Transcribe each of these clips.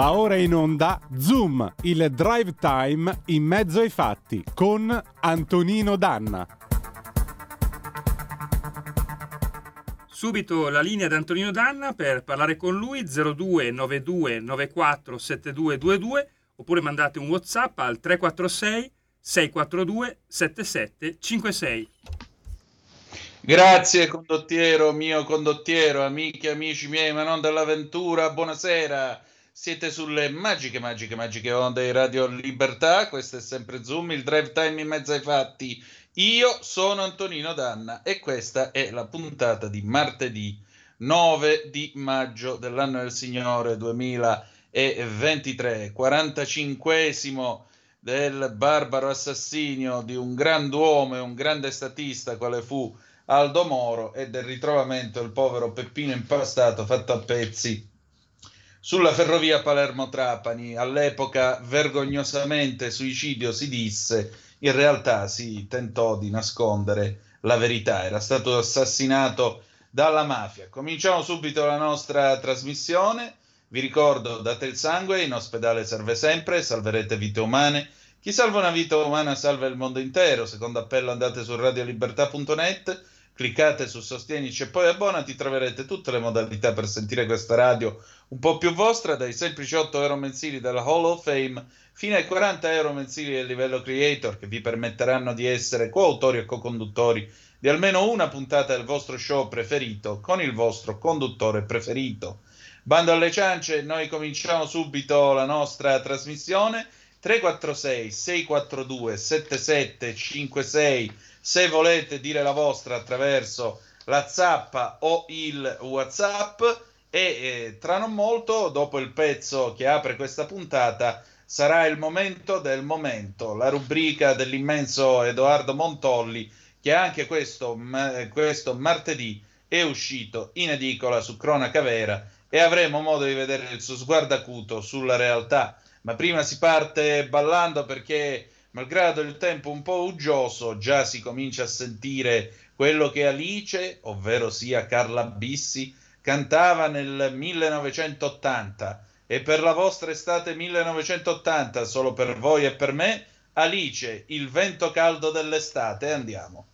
Va ora in onda Zoom, il drive time in mezzo ai fatti con Antonino Danna. Subito la linea di Antonino Danna per parlare con lui 02 92 94 7222 oppure mandate un WhatsApp al 346 642 7756. Grazie condottiero, mio condottiero, amiche e amici miei, ma non dell'avventura, buonasera. Siete sulle magiche, magiche, magiche onde di Radio Libertà. Questo è sempre Zoom, il drive time in mezzo ai fatti. Io sono Antonino Danna e questa è la puntata di martedì 9 di maggio dell'anno del Signore 2023, 45 del barbaro assassinio di un grand'uomo e un grande statista quale fu Aldo Moro e del ritrovamento del povero Peppino impastato fatto a pezzi sulla ferrovia Palermo-Trapani, all'epoca vergognosamente suicidio si disse, in realtà si tentò di nascondere la verità, era stato assassinato dalla mafia. Cominciamo subito la nostra trasmissione. Vi ricordo, date il sangue, in ospedale serve sempre, salverete vite umane. Chi salva una vita umana salva il mondo intero. Secondo appello andate su radiolibertà.net cliccate su Sostienici e poi abbonati, troverete tutte le modalità per sentire questa radio un po' più vostra, dai semplici 8 euro mensili della Hall of Fame fino ai 40 euro mensili del livello creator che vi permetteranno di essere coautori e co-conduttori di almeno una puntata del vostro show preferito con il vostro conduttore preferito. Bando alle ciance, noi cominciamo subito la nostra trasmissione 346 642 7756 se volete dire la vostra attraverso la zappa o il whatsapp e eh, tra non molto dopo il pezzo che apre questa puntata sarà il momento del momento la rubrica dell'immenso Edoardo Montolli che anche questo, questo martedì è uscito in edicola su Cronaca Vera e avremo modo di vedere il suo sguardo acuto sulla realtà. Ma prima si parte ballando perché malgrado il tempo un po' uggioso, già si comincia a sentire quello che Alice, ovvero sia Carla Bissi, cantava nel 1980. E per la vostra estate 1980, solo per voi e per me, Alice, il vento caldo dell'estate, andiamo.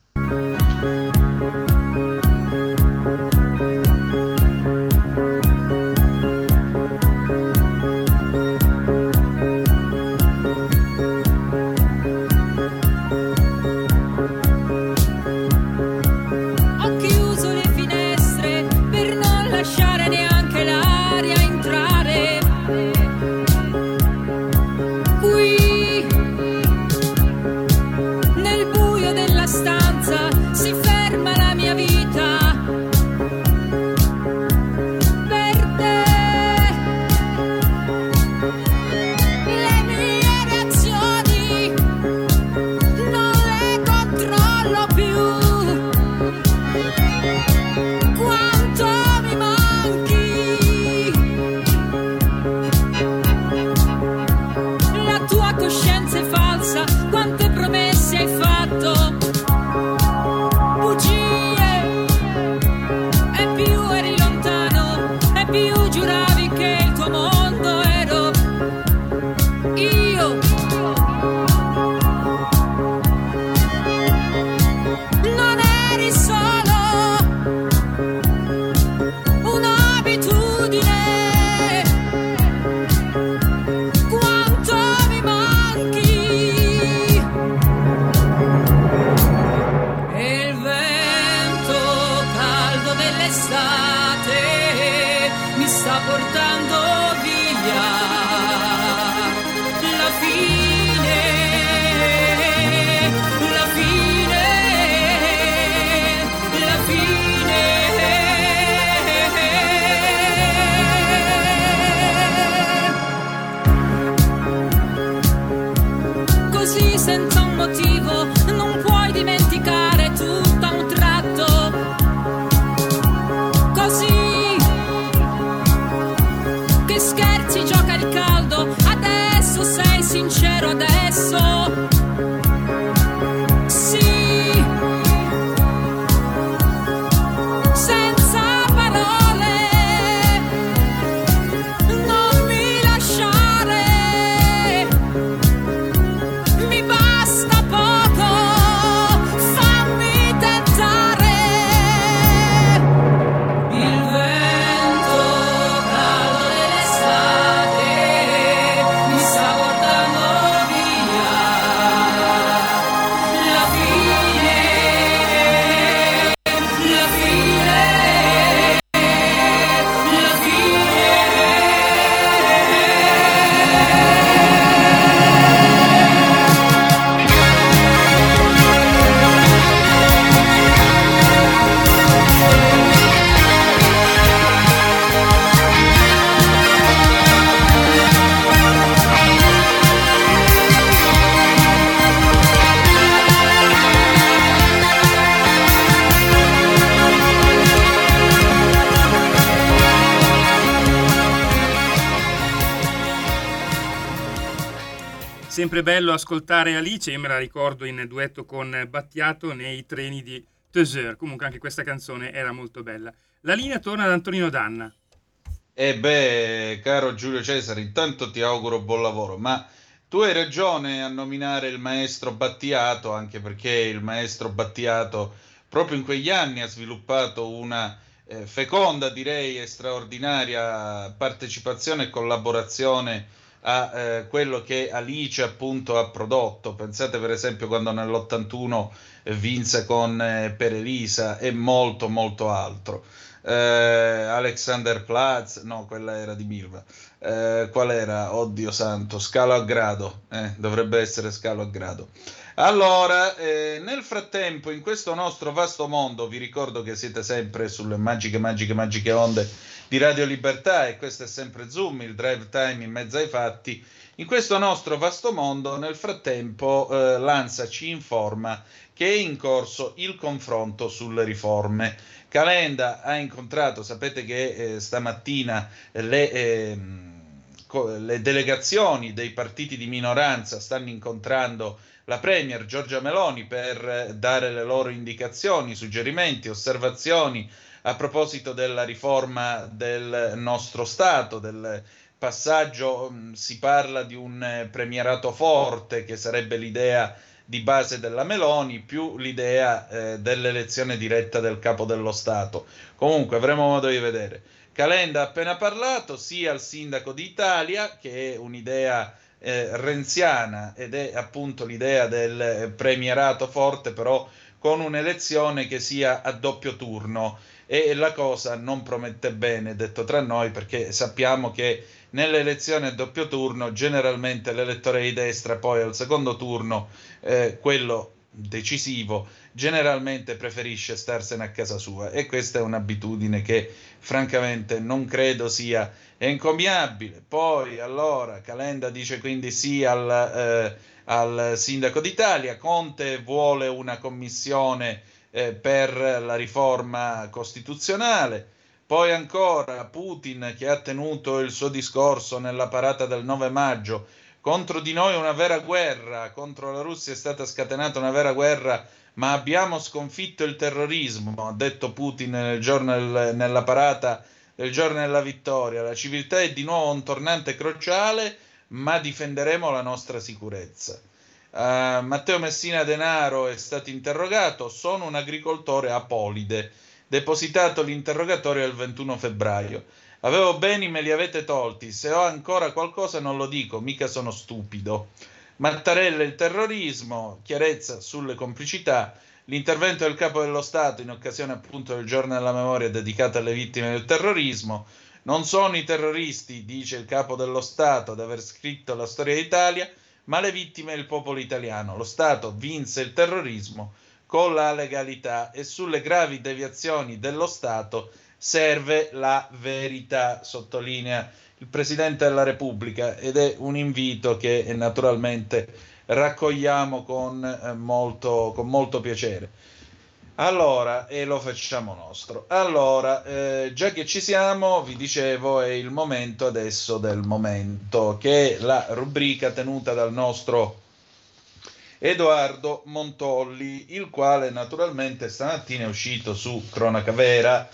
Sempre bello ascoltare Alice, io me la ricordo in duetto con Battiato nei treni di Teseur. Comunque anche questa canzone era molto bella. La linea torna ad Antonino Danna. E eh beh, caro Giulio Cesare, intanto ti auguro buon lavoro, ma tu hai ragione a nominare il maestro Battiato, anche perché il maestro Battiato proprio in quegli anni ha sviluppato una eh, feconda, direi, straordinaria partecipazione e collaborazione a eh, quello che Alice appunto ha prodotto. Pensate per esempio quando nell'81 eh, vinse con eh, Per Elisa e molto molto altro. Eh, Alexander Platz, no, quella era di Milva. Eh, qual era? Oddio santo, scalo a grado, eh, dovrebbe essere scalo a grado. Allora, eh, nel frattempo, in questo nostro vasto mondo, vi ricordo che siete sempre sulle magiche, magiche, magiche onde di Radio Libertà e questo è sempre Zoom, il drive time in mezzo ai fatti. In questo nostro vasto mondo, nel frattempo, eh, l'ANSA ci informa che è in corso il confronto sulle riforme. Calenda ha incontrato, sapete che eh, stamattina le, eh, le delegazioni dei partiti di minoranza stanno incontrando la Premier Giorgia Meloni per eh, dare le loro indicazioni, suggerimenti, osservazioni a proposito della riforma del nostro Stato, del passaggio, mm, si parla di un eh, premierato forte che sarebbe l'idea di base della Meloni più l'idea eh, dell'elezione diretta del capo dello Stato. Comunque avremo modo di vedere. Calenda ha appena parlato sia al sindaco d'Italia, che è un'idea eh, renziana ed è appunto l'idea del premierato forte, però con un'elezione che sia a doppio turno e la cosa non promette bene, detto tra noi, perché sappiamo che nelle elezioni a doppio turno generalmente l'elettore di destra poi al secondo turno, eh, quello decisivo, generalmente preferisce starsene a casa sua e questa è un'abitudine che francamente non credo sia encomiabile. Poi allora Calenda dice quindi sì al, eh, al sindaco d'Italia, Conte vuole una commissione eh, per la riforma costituzionale. Poi ancora Putin che ha tenuto il suo discorso nella parata del 9 maggio contro di noi una vera guerra, contro la Russia è stata scatenata una vera guerra, ma abbiamo sconfitto il terrorismo, ha detto Putin nel giorno nella parata del giorno della vittoria. La civiltà è di nuovo un tornante crociale, ma difenderemo la nostra sicurezza. Uh, Matteo Messina Denaro è stato interrogato, sono un agricoltore apolide, depositato l'interrogatorio il 21 febbraio. Avevo beni, me li avete tolti, se ho ancora qualcosa non lo dico, mica sono stupido. Mattarella il terrorismo, chiarezza sulle complicità, l'intervento del capo dello Stato in occasione appunto del giorno della memoria dedicato alle vittime del terrorismo. Non sono i terroristi, dice il capo dello Stato, ad aver scritto la storia d'Italia, ma le vittime è il popolo italiano. Lo Stato vinse il terrorismo con la legalità e sulle gravi deviazioni dello Stato serve la verità, sottolinea il Presidente della Repubblica ed è un invito che naturalmente raccogliamo con, eh, molto, con molto piacere. Allora, e lo facciamo nostro. Allora, eh, già che ci siamo, vi dicevo, è il momento adesso del momento, che è la rubrica tenuta dal nostro Edoardo Montolli, il quale naturalmente stamattina è uscito su Cronaca Vera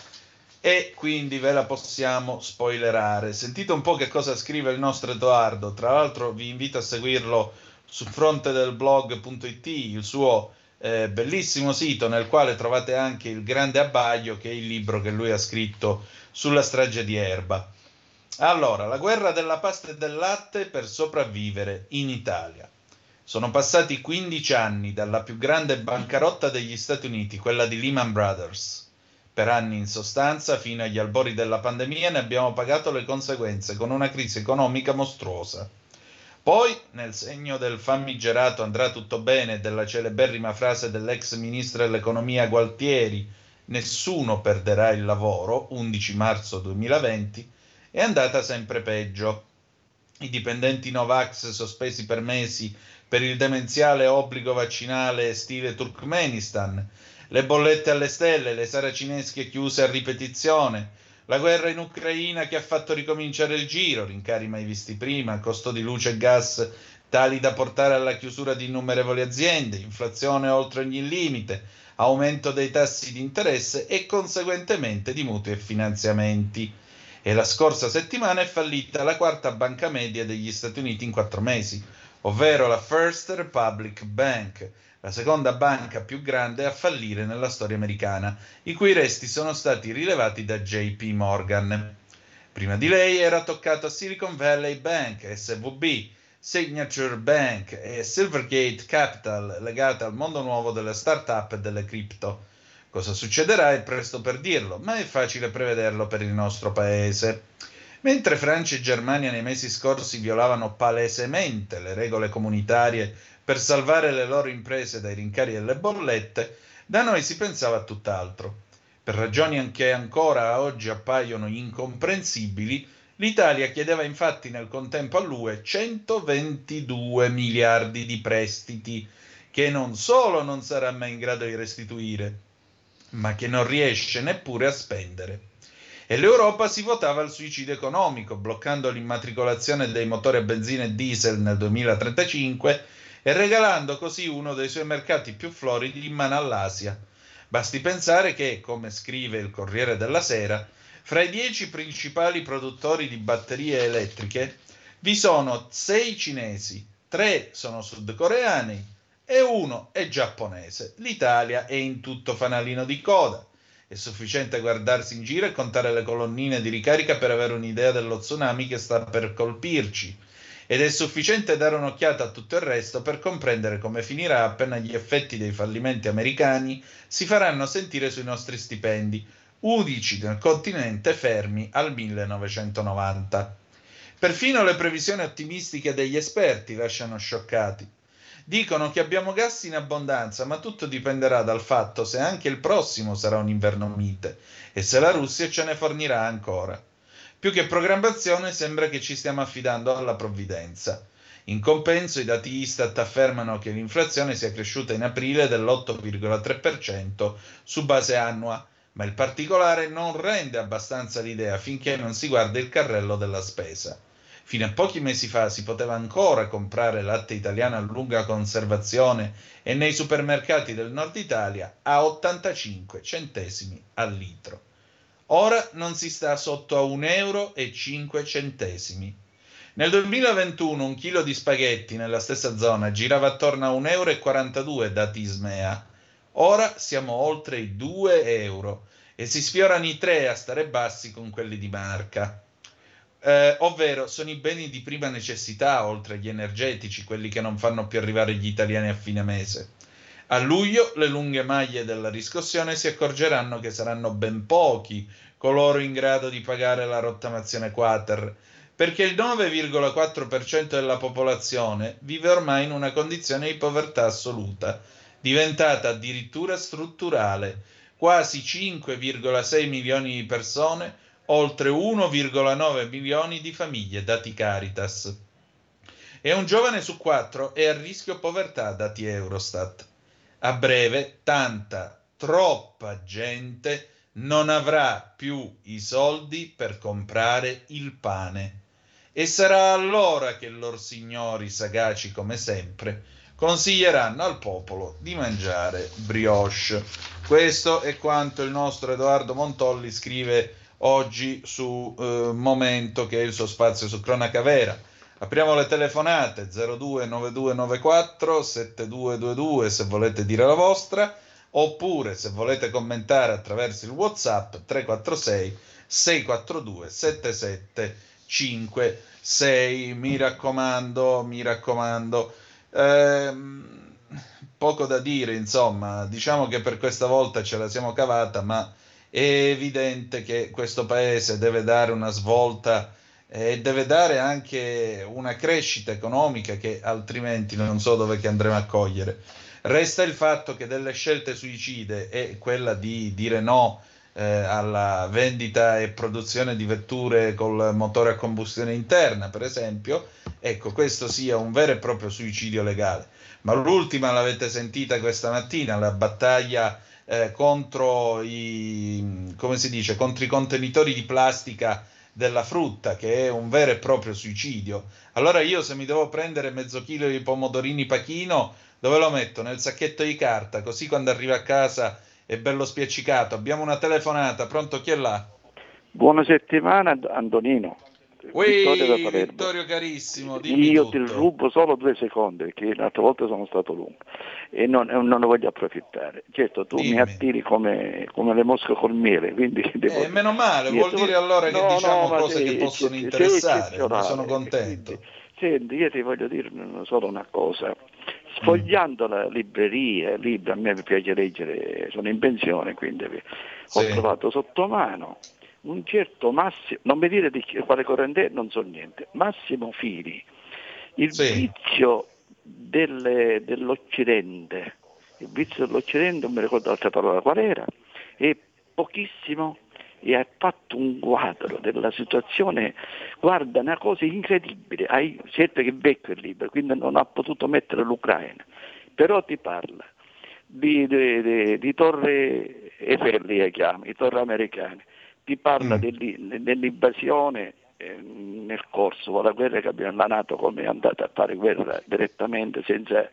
e quindi ve la possiamo spoilerare. Sentite un po' che cosa scrive il nostro Edoardo, tra l'altro vi invito a seguirlo su fronte il suo eh, bellissimo sito nel quale trovate anche il grande abbaglio che è il libro che lui ha scritto sulla strage di Erba. Allora, la guerra della pasta e del latte per sopravvivere in Italia. Sono passati 15 anni dalla più grande bancarotta degli Stati Uniti, quella di Lehman Brothers. Per anni in sostanza, fino agli albori della pandemia, ne abbiamo pagato le conseguenze con una crisi economica mostruosa. Poi, nel segno del famigerato andrà tutto bene della celeberrima frase dell'ex ministro dell'economia Gualtieri, nessuno perderà il lavoro, 11 marzo 2020, è andata sempre peggio. I dipendenti Novax sospesi per mesi per il demenziale obbligo vaccinale stile Turkmenistan, le bollette alle stelle, le saracinesche chiuse a ripetizione, la guerra in Ucraina che ha fatto ricominciare il giro, rincari mai visti prima, costo di luce e gas tali da portare alla chiusura di innumerevoli aziende, inflazione oltre ogni limite, aumento dei tassi di interesse e conseguentemente di mutui e finanziamenti. E la scorsa settimana è fallita la quarta banca media degli Stati Uniti in quattro mesi, ovvero la First Republic Bank, la seconda banca più grande a fallire nella storia americana, i cui resti sono stati rilevati da JP Morgan. Prima di lei era toccato a Silicon Valley Bank, SVB, Signature Bank e Silvergate Capital legate al mondo nuovo delle start-up e delle cripto. Cosa succederà è presto per dirlo, ma è facile prevederlo per il nostro paese. Mentre Francia e Germania nei mesi scorsi violavano palesemente le regole comunitarie per salvare le loro imprese dai rincari delle bollette, da noi si pensava a tutt'altro. Per ragioni che ancora oggi appaiono incomprensibili, L'Italia chiedeva infatti nel contempo all'UE 122 miliardi di prestiti che non solo non sarà mai in grado di restituire, ma che non riesce neppure a spendere. E l'Europa si votava al suicidio economico, bloccando l'immatricolazione dei motori a benzina e diesel nel 2035 e regalando così uno dei suoi mercati più floridi in mano all'Asia. Basti pensare che, come scrive il Corriere della Sera, fra i dieci principali produttori di batterie elettriche vi sono sei cinesi, tre sono sudcoreani e uno è giapponese. L'Italia è in tutto fanalino di coda. È sufficiente guardarsi in giro e contare le colonnine di ricarica per avere un'idea dello tsunami che sta per colpirci. Ed è sufficiente dare un'occhiata a tutto il resto per comprendere come finirà appena gli effetti dei fallimenti americani si faranno sentire sui nostri stipendi, udici del continente fermi al 1990. Perfino le previsioni ottimistiche degli esperti lasciano scioccati. Dicono che abbiamo gas in abbondanza, ma tutto dipenderà dal fatto se anche il prossimo sarà un inverno mite e se la Russia ce ne fornirà ancora. Più che programmazione sembra che ci stiamo affidando alla provvidenza. In compenso i dati Istat affermano che l'inflazione sia cresciuta in aprile dell'8,3% su base annua, ma il particolare non rende abbastanza l'idea finché non si guarda il carrello della spesa. Fino a pochi mesi fa si poteva ancora comprare latte italiano a lunga conservazione e nei supermercati del nord Italia a 85 centesimi al litro. Ora non si sta sotto a 1 euro 5 centesimi. Nel 2021 un chilo di spaghetti nella stessa zona girava attorno a 1,42 euro dati Ismea. Ora siamo oltre i 2 euro e si sfiorano i 3 a stare bassi con quelli di marca. Eh, ovvero sono i beni di prima necessità, oltre agli energetici, quelli che non fanno più arrivare gli italiani a fine mese. A luglio le lunghe maglie della riscossione si accorgeranno che saranno ben pochi coloro in grado di pagare la rottamazione quater, perché il 9,4% della popolazione vive ormai in una condizione di povertà assoluta diventata addirittura strutturale. Quasi 5,6 milioni di persone, oltre 1,9 milioni di famiglie, dati Caritas. E un giovane su quattro è a rischio povertà, dati Eurostat. A breve, tanta, troppa gente non avrà più i soldi per comprare il pane. E sarà allora che loro signori, sagaci come sempre, consiglieranno al popolo di mangiare brioche. Questo è quanto il nostro Edoardo Montolli scrive oggi su eh, Momento, che è il suo spazio su Cronaca Vera. Apriamo le telefonate 029294 7222 se volete dire la vostra, oppure se volete commentare attraverso il WhatsApp 346 642 7756. Mi raccomando, mi raccomando. Ehm, poco da dire, insomma, diciamo che per questa volta ce la siamo cavata, ma è evidente che questo paese deve dare una svolta e deve dare anche una crescita economica che altrimenti non so dove andremo a cogliere. Resta il fatto che delle scelte suicide è quella di dire no eh, alla vendita e produzione di vetture col motore a combustione interna, per esempio, ecco, questo sia un vero e proprio suicidio legale. Ma l'ultima l'avete sentita questa mattina, la battaglia eh, contro, i, come si dice, contro i contenitori di plastica della frutta, che è un vero e proprio suicidio. Allora io se mi devo prendere mezzo chilo di pomodorini pachino, dove lo metto? Nel sacchetto di carta, così quando arrivo a casa è bello spiaccicato. Abbiamo una telefonata, pronto chi è là? Buona settimana Antonino. Vittorio, Vittorio carissimo, io tutto. ti rubo solo due secondi perché l'altra volta sono stato lungo e non, non ne voglio approfittare. Certo, tu dimmi. mi attiri come, come, le mosche col miele, quindi devo... eh, meno male, vuol tu... dire allora che no, diciamo no, cose che possono interessare, ne sono contento. Senti, io ti voglio dire solo una cosa. Sfogliando mm. la libreria, libri, a me piace leggere, sono in pensione, quindi ho sì. trovato sotto mano un certo Massimo, non mi dire di quale corrente è, non so niente, Massimo Fili, il sì. vizio delle, dell'Occidente, il vizio dell'Occidente, non mi ricordo l'altra parola qual era, è pochissimo e ha fatto un quadro della situazione, guarda, una cosa incredibile, hai, certo che è vecchio il libro, quindi non ha potuto mettere l'Ucraina, però ti parla di, di, di, di Torre Eiffel, le chiama, i torre americane, ti parla mm. dell'invasione nel corso della guerra che abbiamo la Nato come è andata a fare guerra direttamente senza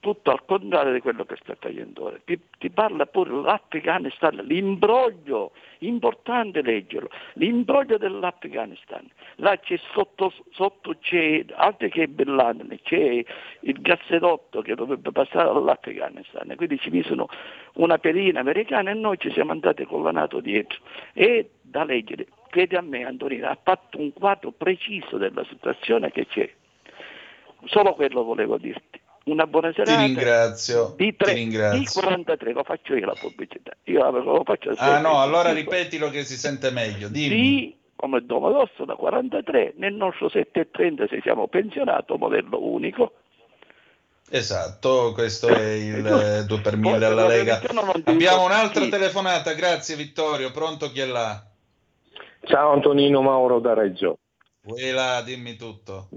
tutto al contrario di quello che sta accadendo ora. Ti, ti, parla pure l'Afghanistan, l'imbroglio, importante leggerlo, l'imbroglio dell'Afghanistan. Là c'è sotto, sotto c'è, altro che Bin c'è il gassedotto che dovrebbe passare all'Afghanistan, quindi ci misero una pedina americana e noi ci siamo andati con la Nato dietro. E da leggere, credi a me Antonino, ha fatto un quadro preciso della situazione che c'è. Solo quello volevo dirti una buona serata. Ti ringrazio. Di, 3, ti ringrazio. di 43, lo faccio io la pubblicità. Io lo faccio ah no, allora ripetilo che si sente meglio. Dimmi. Di, come Domodosso da 43, nel nostro 730 se siamo pensionato, modello unico. Esatto, questo è il 2 per 1000 alla Lega. Abbiamo un'altra telefonata, grazie Vittorio, pronto chi è là? Ciao Antonino Mauro da Reggio. Quella, dimmi tutto.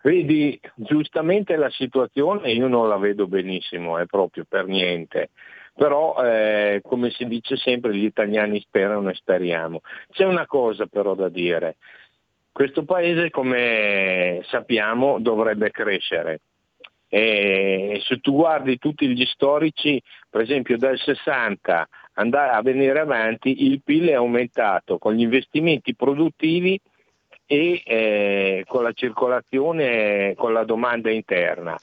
Vedi, giustamente la situazione io non la vedo benissimo, è proprio per niente. Però, eh, come si dice sempre, gli italiani sperano e speriamo. C'è una cosa però da dire. Questo paese, come sappiamo, dovrebbe crescere. E se tu guardi tutti gli storici, per esempio dal 60 andare a venire avanti, il PIL è aumentato con gli investimenti produttivi e eh, con la circolazione, con la domanda interna.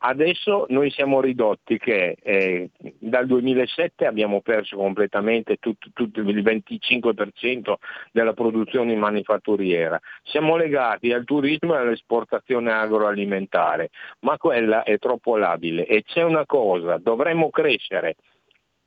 Adesso noi siamo ridotti che eh, dal 2007 abbiamo perso completamente tutto, tutto, il 25% della produzione manifatturiera. Siamo legati al turismo e all'esportazione agroalimentare, ma quella è troppo labile e c'è una cosa, dovremmo crescere.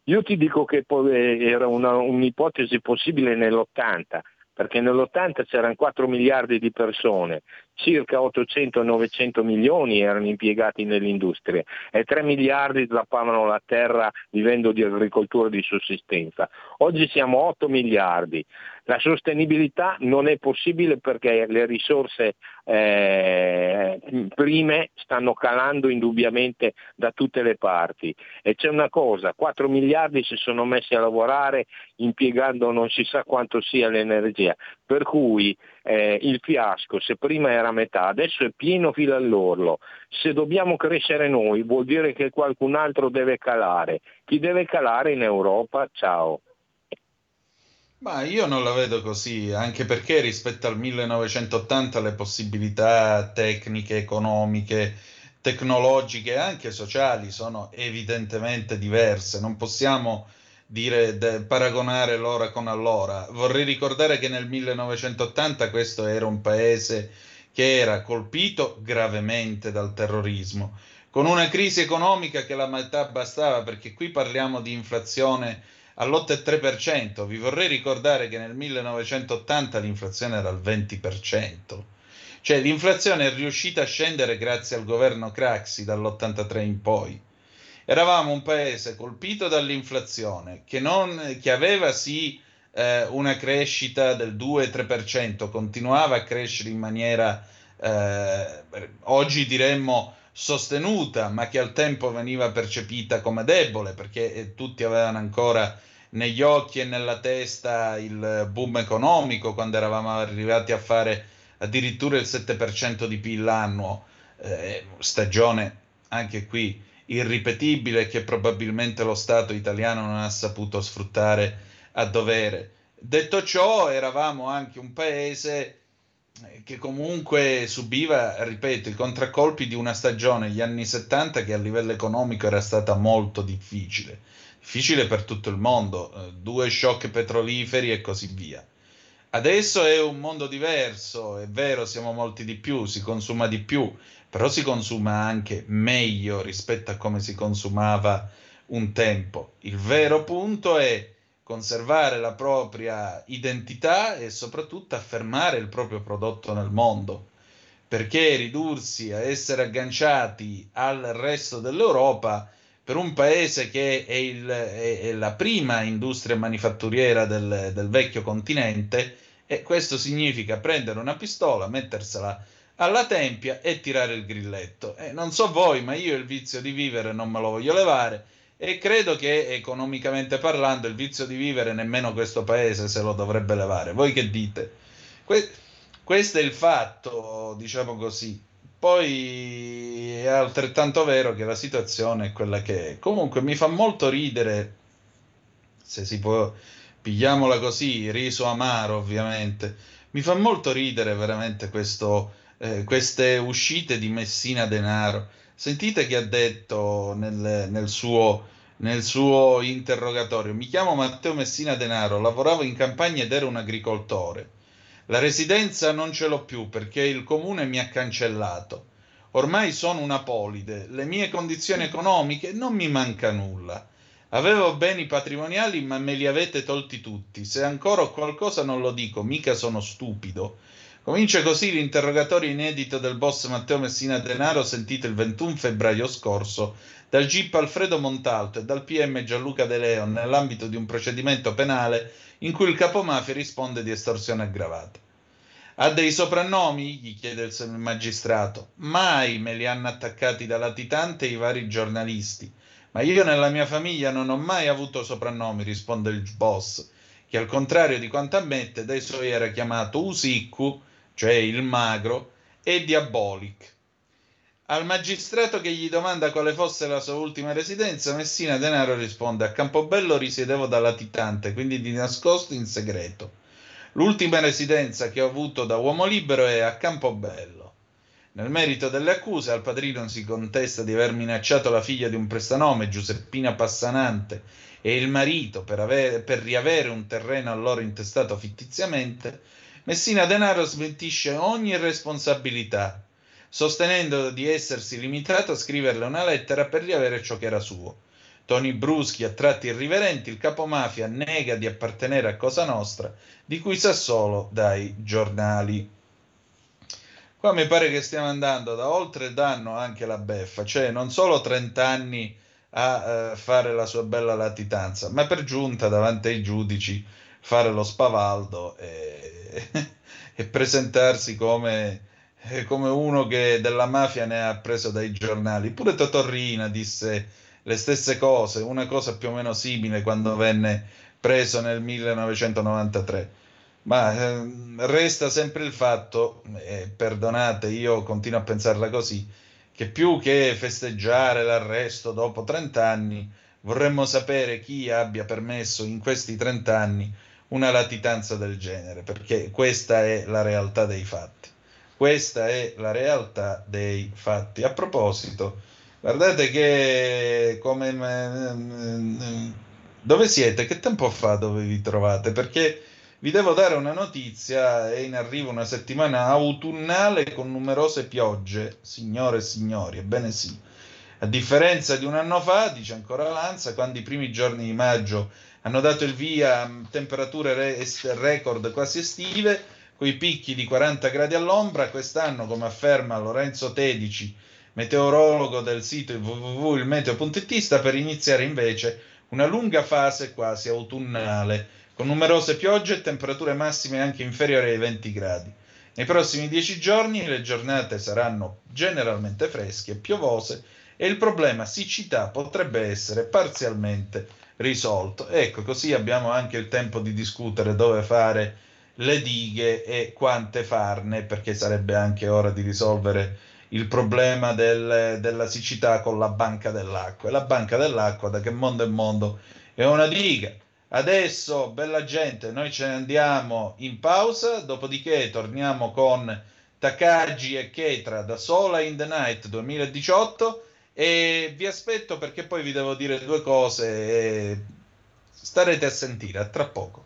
Io ti dico che era una, un'ipotesi possibile nell'80, perché nell'80 c'erano 4 miliardi di persone, circa 800-900 milioni erano impiegati nell'industria e 3 miliardi slappavano la terra vivendo di agricoltura di sussistenza. Oggi siamo 8 miliardi. La sostenibilità non è possibile perché le risorse eh, prime stanno calando indubbiamente da tutte le parti e c'è una cosa, 4 miliardi si sono messi a lavorare impiegando non si sa quanto sia l'energia, per cui eh, il fiasco, se prima era metà, adesso è pieno fino all'orlo. Se dobbiamo crescere noi vuol dire che qualcun altro deve calare. Chi deve calare in Europa? Ciao. Ma io non la vedo così, anche perché rispetto al 1980 le possibilità tecniche, economiche, tecnologiche e anche sociali sono evidentemente diverse. Non possiamo dire, de, paragonare l'ora con allora. Vorrei ricordare che nel 1980 questo era un paese che era colpito gravemente dal terrorismo, con una crisi economica che la metà bastava, perché qui parliamo di inflazione all'8,3%. Vi vorrei ricordare che nel 1980 l'inflazione era al 20%. Cioè l'inflazione è riuscita a scendere grazie al governo Craxi dall'83 in poi eravamo un paese colpito dall'inflazione che, non, che aveva sì eh, una crescita del 2-3%, continuava a crescere in maniera eh, oggi diremmo sostenuta, ma che al tempo veniva percepita come debole perché eh, tutti avevano ancora negli occhi e nella testa il boom economico quando eravamo arrivati a fare addirittura il 7% di PIL annuo, eh, stagione anche qui irripetibile che probabilmente lo Stato italiano non ha saputo sfruttare a dovere. Detto ciò, eravamo anche un paese che comunque subiva, ripeto, i contraccolpi di una stagione, gli anni 70, che a livello economico era stata molto difficile, difficile per tutto il mondo, eh, due shock petroliferi e così via. Adesso è un mondo diverso, è vero, siamo molti di più, si consuma di più, però si consuma anche meglio rispetto a come si consumava un tempo. Il vero punto è conservare la propria identità e soprattutto affermare il proprio prodotto nel mondo, perché ridursi a essere agganciati al resto dell'Europa per un paese che è, il, è, è la prima industria manifatturiera del, del vecchio continente, e questo significa prendere una pistola, mettersela alla tempia e tirare il grilletto. Eh, non so voi, ma io il vizio di vivere non me lo voglio levare e credo che economicamente parlando il vizio di vivere nemmeno questo paese se lo dovrebbe levare. Voi che dite? Que- questo è il fatto, diciamo così. Poi è altrettanto vero che la situazione è quella che è. Comunque mi fa molto ridere, se si può, pigliamola così, riso amaro ovviamente, mi fa molto ridere veramente questo, eh, queste uscite di Messina Denaro Sentite che ha detto nel, nel, suo, nel suo interrogatorio. Mi chiamo Matteo Messina Denaro, lavoravo in campagna ed ero un agricoltore. La residenza non ce l'ho più perché il comune mi ha cancellato. Ormai sono una polide, le mie condizioni economiche non mi manca nulla. Avevo beni patrimoniali ma me li avete tolti tutti. Se ancora ho qualcosa non lo dico, mica sono stupido. Comincia così l'interrogatorio inedito del boss Matteo Messina Denaro sentito il 21 febbraio scorso dal GIP Alfredo Montalto e dal PM Gianluca De Leon nell'ambito di un procedimento penale in cui il capomafia risponde di estorsione aggravata. Ha dei soprannomi? gli chiede il magistrato. Mai me li hanno attaccati da latitante i vari giornalisti. Ma io nella mia famiglia non ho mai avuto soprannomi, risponde il boss, che al contrario di quanto ammette, dai suoi era chiamato Usiccu, cioè il magro, e Diabolic. Al magistrato che gli domanda quale fosse la sua ultima residenza, Messina Denaro risponde: A Campobello risiedevo da latitante, quindi di nascosto in segreto. L'ultima residenza che ho avuto da uomo libero è a Campobello. Nel merito delle accuse, al padrino si contesta di aver minacciato la figlia di un prestanome, Giuseppina Passanante, e il marito per, avere, per riavere un terreno a loro intestato fittiziamente Messina Denaro smentisce ogni responsabilità, sostenendo di essersi limitato a scriverle una lettera per riavere ciò che era suo. Toni Bruschi, a tratti irriverenti, il capomafia nega di appartenere a Cosa Nostra, di cui sa solo dai giornali. Qua mi pare che stiamo andando da oltre danno anche la beffa, cioè non solo 30 anni a eh, fare la sua bella latitanza, ma per giunta davanti ai giudici fare lo spavaldo e, e presentarsi come, come, uno che della mafia ne ha preso dai giornali. Pure Totorrina disse le stesse cose, una cosa più o meno simile quando venne preso nel 1993. Ma eh, resta sempre il fatto, eh, perdonate, io continuo a pensarla così, che più che festeggiare l'arresto dopo 30 anni, vorremmo sapere chi abbia permesso in questi 30 anni una latitanza del genere, perché questa è la realtà dei fatti. Questa è la realtà dei fatti. A proposito, guardate che come dove siete? Che tempo fa dove vi trovate? Perché vi devo dare una notizia, è in arrivo una settimana autunnale con numerose piogge, signore e signori, ebbene sì. A differenza di un anno fa, dice ancora Lanza, quando i primi giorni di maggio hanno dato il via a temperature re- record quasi estive, con i picchi di 40 gradi all'ombra. Quest'anno, come afferma Lorenzo Tedici, meteorologo del sito www.ilmeteo.it, sta per iniziare invece una lunga fase quasi autunnale, con numerose piogge e temperature massime anche inferiori ai 20 gradi. Nei prossimi dieci giorni le giornate saranno generalmente fresche e piovose e il problema siccità potrebbe essere parzialmente risolto. Ecco, così abbiamo anche il tempo di discutere dove fare le dighe e quante farne, perché sarebbe anche ora di risolvere il problema del, della siccità con la banca dell'acqua. E la banca dell'acqua, da che mondo è mondo, è una diga. Adesso, bella gente, noi ce ne andiamo in pausa, dopodiché torniamo con Takagi e Ketra da Sola in the Night 2018 e vi aspetto perché poi vi devo dire due cose e starete a sentire a tra poco.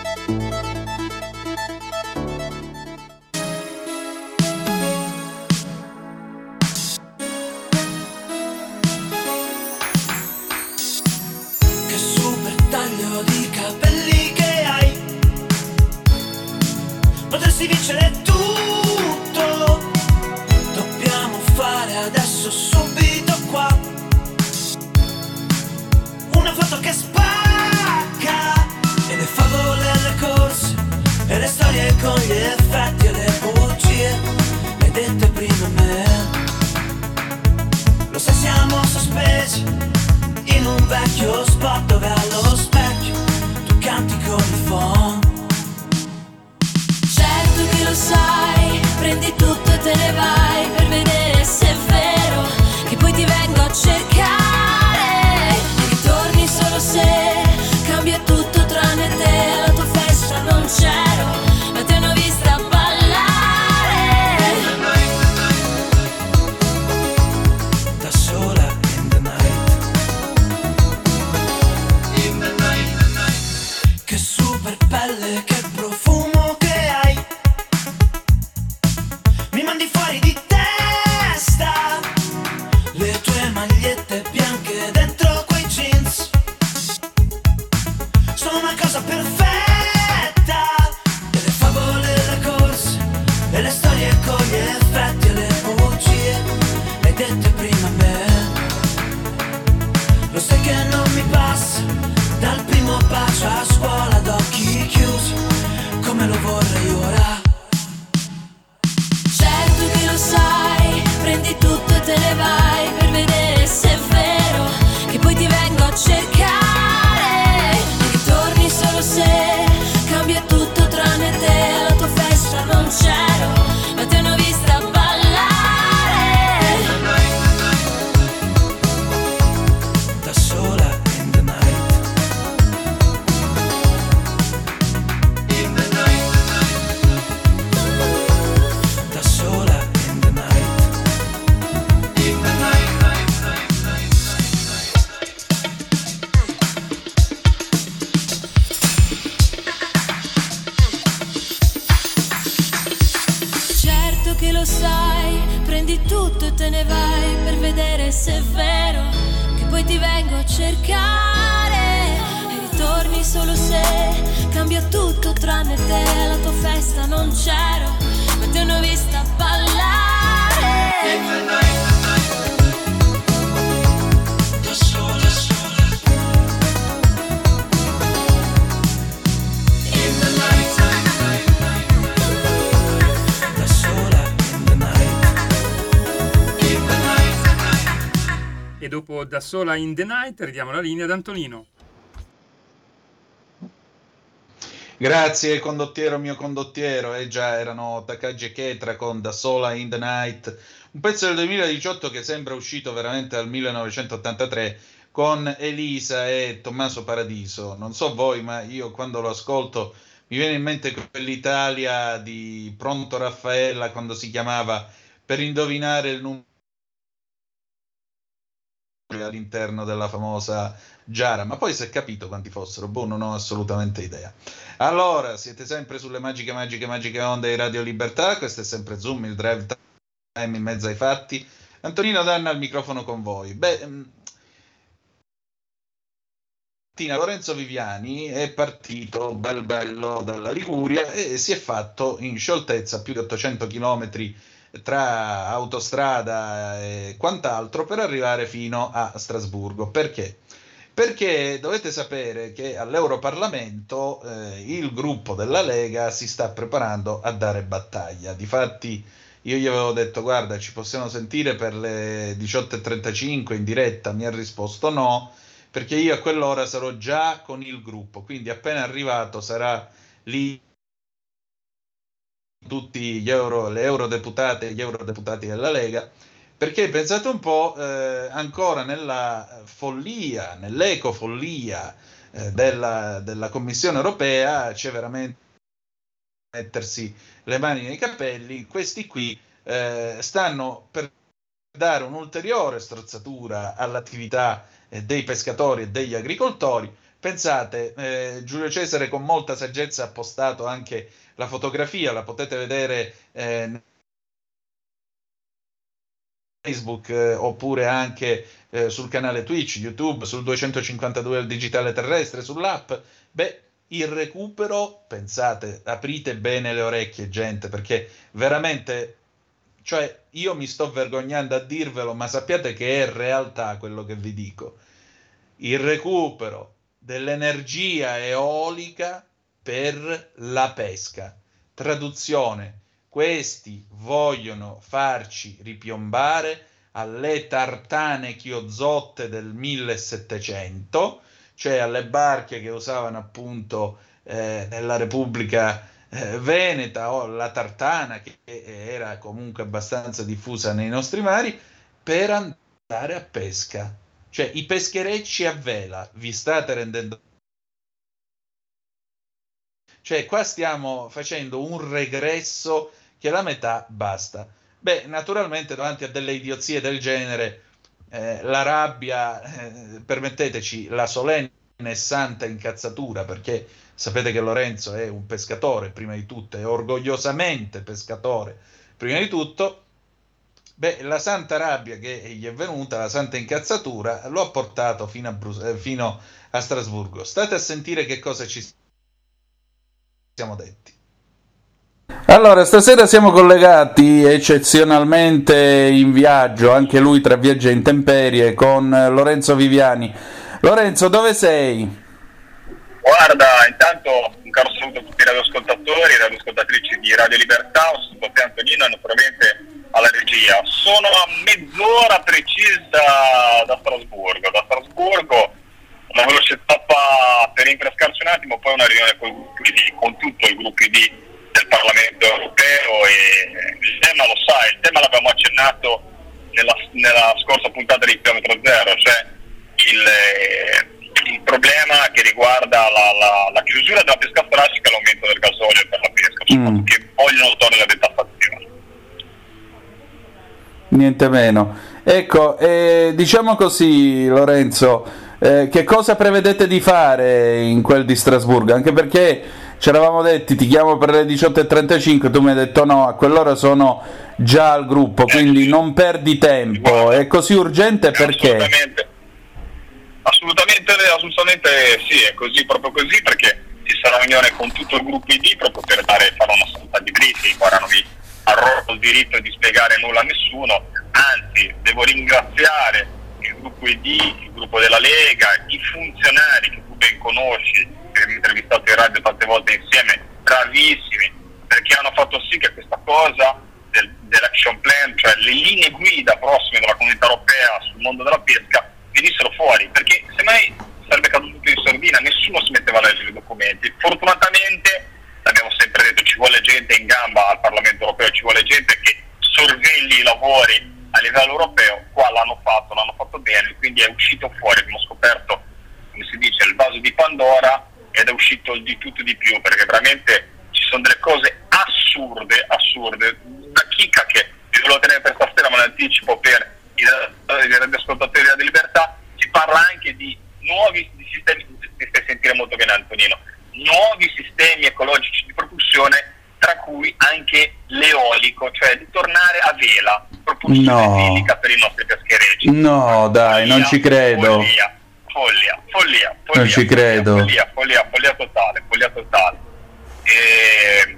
Sola in the night, ridiamo la linea ad Antonino. Grazie condottiero mio condottiero, eh già erano Takagi e Ketra con Da Sola in the Night, un pezzo del 2018 che sembra uscito veramente dal 1983 con Elisa e Tommaso Paradiso. Non so voi, ma io quando lo ascolto mi viene in mente quell'Italia di Pronto Raffaella quando si chiamava per indovinare il numero all'interno della famosa Giara, ma poi si è capito quanti fossero, boh, non ho assolutamente idea. Allora, siete sempre sulle magiche, magiche, magiche onde di Radio Libertà, questo è sempre Zoom, il drive time in mezzo ai fatti. Antonino Danna al microfono con voi. Beh, mm, Lorenzo Viviani è partito bel bello dalla Liguria e si è fatto in scioltezza più di 800 chilometri tra autostrada e quant'altro per arrivare fino a Strasburgo. Perché? perché dovete sapere che all'Europarlamento eh, il gruppo della Lega si sta preparando a dare battaglia. Difatti io gli avevo detto guarda ci possiamo sentire per le 18.35 in diretta, mi ha risposto no, perché io a quell'ora sarò già con il gruppo, quindi appena arrivato sarà lì tutti gli euro, le eurodeputate e gli eurodeputati della Lega perché pensate un po', eh, ancora nella follia, nell'ecofollia eh, della, della Commissione europea, c'è veramente mettersi le mani nei capelli, questi qui eh, stanno per dare un'ulteriore strozzatura all'attività eh, dei pescatori e degli agricoltori. Pensate, eh, Giulio Cesare con molta saggezza ha postato anche la fotografia, la potete vedere eh, Facebook eh, oppure anche eh, sul canale Twitch, YouTube, sul 252 del digitale terrestre, sull'app, beh, il recupero, pensate, aprite bene le orecchie, gente, perché veramente, cioè, io mi sto vergognando a dirvelo, ma sappiate che è realtà quello che vi dico. Il recupero dell'energia eolica per la pesca. Traduzione, questi vogliono farci ripiombare alle tartane chiozzotte del 1700, cioè alle barche che usavano appunto eh, nella Repubblica eh, Veneta o la tartana che era comunque abbastanza diffusa nei nostri mari, per andare a pesca. Cioè i pescherecci a vela, vi state rendendo cioè qua stiamo facendo un regresso che la metà basta. Beh, naturalmente davanti a delle idiozie del genere, eh, la rabbia, eh, permetteteci, la solenne e santa incazzatura, perché sapete che Lorenzo è un pescatore prima di tutto, è orgogliosamente pescatore prima di tutto, beh, la santa rabbia che gli è venuta, la santa incazzatura, lo ha portato fino a, Brus- eh, fino a Strasburgo. State a sentire che cosa ci siamo detti. Allora, stasera siamo collegati eccezionalmente in viaggio, anche lui tra viaggi e intemperie, con Lorenzo Viviani. Lorenzo, dove sei? Guarda, intanto un caro saluto a tutti i radioascoltatori e radioascoltatrici di Radio Libertà, un saluto a te Antonino e naturalmente alla regia. Sono a mezz'ora precisa da Strasburgo. Da Strasburgo una veloce tappa per rinfrescarci un attimo, poi una riunione con, con tutto il gruppo ID del Parlamento europeo e il tema lo sai, il tema l'abbiamo accennato nella, nella scorsa puntata di chilometro zero, cioè il, il problema che riguarda la, la, la, chiusura della pesca strascica e l'aumento del gasolio per la pesca, mm. che vogliono togliere la detassazione. Niente meno. Ecco, eh, diciamo così Lorenzo, eh, che cosa prevedete di fare in quel di Strasburgo? Anche perché ci eravamo detti ti chiamo per le 18.35, tu mi hai detto no, a quell'ora sono già al gruppo, quindi non perdi tempo. È così urgente perché? Assolutamente. Assolutamente, assolutamente sì, è così, proprio così, perché ci sarà una riunione con tutto il gruppo ID proprio per dare, fare una sorta di briefing, ora non vi arrogo il diritto di spiegare nulla a nessuno, anzi devo ringraziare gruppo ID, il gruppo della Lega, i funzionari che tu ben conosci, che abbiamo intervistato in radio tante volte insieme, bravissimi, perché hanno fatto sì che questa cosa del, dell'action plan, cioè le linee guida prossime della comunità europea sul mondo della pesca, venissero fuori, perché se mai sarebbe caduto tutto in sordina, nessuno si metteva a leggere i documenti. Fortunatamente, l'abbiamo sempre detto, ci vuole gente in gamba al Parlamento europeo, ci vuole gente che sorvegli i lavori a livello europeo, qua l'hanno fatto, l'hanno fatto bene, quindi è uscito fuori, abbiamo scoperto, come si dice, il vaso di Pandora ed è uscito di tutto e di più perché veramente ci sono delle cose assurde, assurde. Una chicca che vi volevo tenere per stasera, ma l'anticipo per i radioascoltatori della Libertà, si parla anche di nuovi di sistemi, ti stai sentire molto bene Antonino, nuovi sistemi ecologici di propulsione tra cui anche l'eolico, cioè di tornare a vela, propulsione no. eolica per i nostri pescherecci. No, dai, follia, non ci credo. Follia follia, follia, follia. Non ci credo. Follia, follia, follia totale, follia totale. E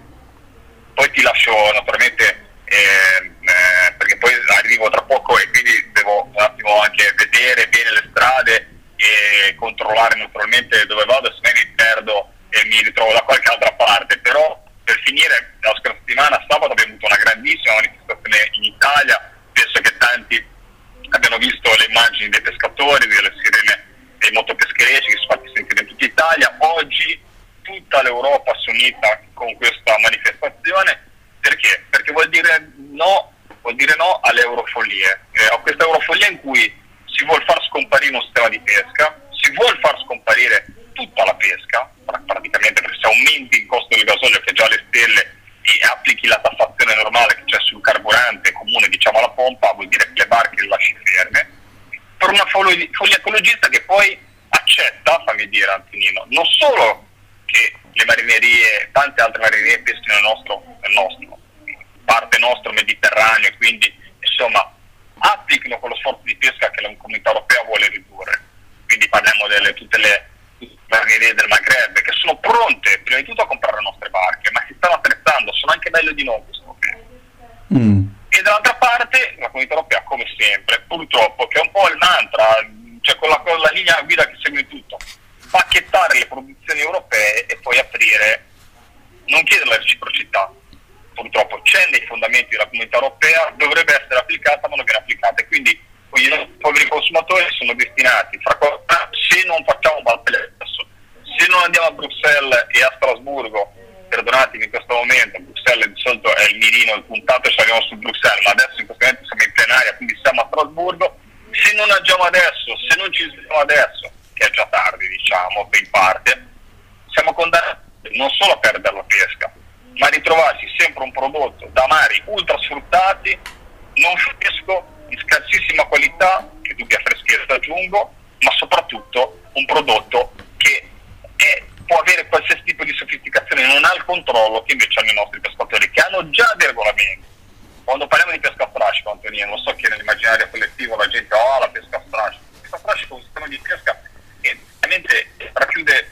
poi ti lascio naturalmente, eh, eh, perché poi arrivo tra poco e quindi devo un attimo anche vedere bene le strade e controllare naturalmente dove vado, se mi perdo e mi ritrovo da qualche altra parte, però per finire la scorsa settimana, sabato abbiamo avuto una grandissima manifestazione in Italia, penso che tanti abbiano visto le immagini dei pescatori, delle sirene dei motopescherecci che sono fatti sentire in tutta Italia, oggi tutta l'Europa si è unita con questa manifestazione, perché? Perché vuol dire no, vuol dire no alle eurofolie, eh, a questa eurofolia in cui si vuole far scomparire un sistema di pesca, si vuole far scomparire tutta la pesca, praticamente perché se aumenti il costo del gasolio che è già alle stelle e applichi la tassazione normale che c'è sul carburante comune diciamo alla pompa, vuol dire che le barche le lasci ferme, per una follia ecologista che poi accetta, fammi dire Antonino, non solo che le marinerie, tante altre marinerie pescano nel nostro, nel nostro parte nostro mediterraneo, quindi insomma applichino quello sforzo di pesca che la comunità europea vuole ridurre. Quindi parliamo di tutte le marinerie del Maghreb che sono pronte prima di tutto a comprare le nostre barche, ma si stanno attrezzando, sono anche meglio di noi europei. Mm. E dall'altra parte la comunità europea, come sempre, purtroppo, che è un po' il mantra, cioè con la, con la linea guida che segue tutto, pacchettare le produzioni europee e poi aprire, non chiedere la reciprocità, purtroppo c'è nei fondamenti della comunità europea, dovrebbe essere applicata ma non viene applicata e quindi i poveri consumatori sono destinati, fra, se non facciamo battaglia adesso, se non andiamo a Bruxelles e a Strasburgo, perdonatemi in questo momento, Bruxelles di solito è il mirino, il puntato e ci arriviamo su Bruxelles, ma adesso in questo momento siamo in plenaria, quindi siamo a Strasburgo, se non agiamo adesso, se non ci svegliamo adesso, che è già tardi diciamo, in parte, siamo condannati non solo a perdere la pesca, ma ritrovarsi sempre un prodotto da mari ultra sfruttati, non fresco, di scarsissima qualità, che dubbia freschezza aggiungo, ma soprattutto un prodotto che è, può avere qualsiasi tipo di sofisticazione, non ha il controllo che invece hanno i nostri pescatori, che hanno già dei regolamenti. Quando parliamo di pesca strascico, Antonino, lo so che nell'immaginario collettivo la gente, oh la pesca strascico, la pesca strascico è un sistema di pesca che veramente racchiude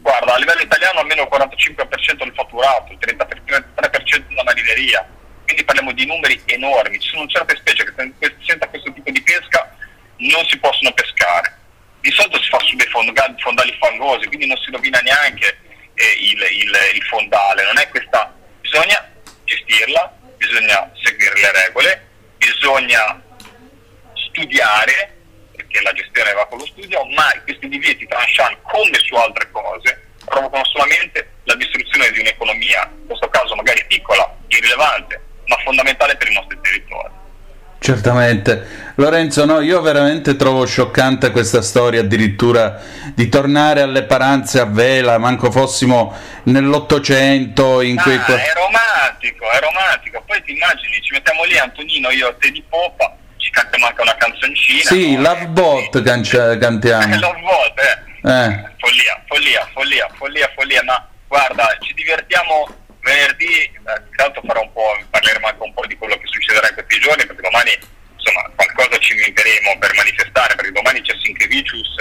guarda, a livello italiano almeno il 45% del fatturato, il 33% della marineria, quindi parliamo di numeri enormi, ci sono certe specie che senza questo tipo di pesca non si possono pescare. Di solito si fa su dei fondali fangosi, quindi non si rovina neanche eh, il, il, il fondale, non è questa, bisogna gestirla, bisogna seguire le regole, bisogna studiare perché la gestione va con lo studio, ma questi divieti tranchant come su altre cose provocano solamente la distruzione di un'economia, in questo caso magari piccola, irrilevante, ma fondamentale per i nostri territori. Certamente. Lorenzo, no, io veramente trovo scioccante questa storia addirittura di tornare alle paranze a vela, manco fossimo nell'Ottocento in ah, cui... È romantico, è romantico. Poi ti immagini, ci mettiamo lì Antonino, io a te di popa, ci cantiamo anche una canzoncina. Sì, no? Love Bot cancia- cantiamo. Love Bot, eh. eh. Follia, follia, follia, follia, follia, ma guarda, ci divertiamo venerdì, eh, intanto farò un po', parleremo anche un po' di quello che succederà in questi giorni, perché domani insomma qualcosa ci inventeremo per manifestare, perché domani c'è Sinkevicius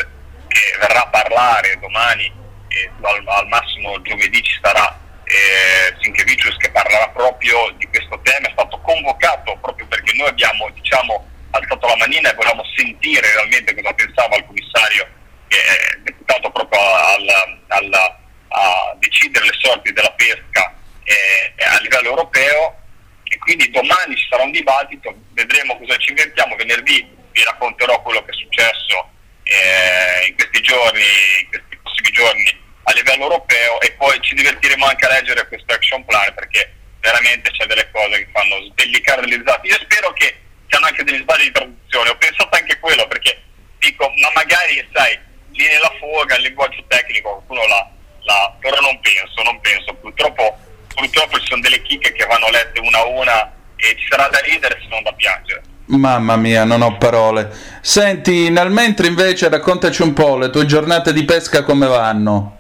che verrà a parlare, domani eh, al, al, massimo giovedì ci sarà eh, Sinkevicius che parlerà proprio di questo tema, è stato convocato proprio perché noi abbiamo diciamo alzato la manina e volevamo sentire realmente cosa pensava il commissario che è deputato proprio al, al, a decidere le sorti della pesca eh, a livello europeo e quindi domani ci sarà un dibattito, vedremo cosa ci inventiamo, venerdì vi racconterò quello che è successo eh, in questi giorni, in questi prossimi giorni a livello europeo e poi ci divertiremo anche a leggere questo action plan perché veramente c'è delle cose che fanno sbellicare degli sbagli. Io spero che siano anche degli sbagli di traduzione, ho pensato anche quello perché dico, ma magari sai, lì nella fuga, il linguaggio tecnico qualcuno l'ha, l'ha, però non penso, non penso, purtroppo purtroppo ci sono delle chicche che vanno lette una a una e ci sarà da ridere se non da piangere. Mamma mia, non ho parole. Senti, nel mentre invece raccontaci un po' le tue giornate di pesca come vanno.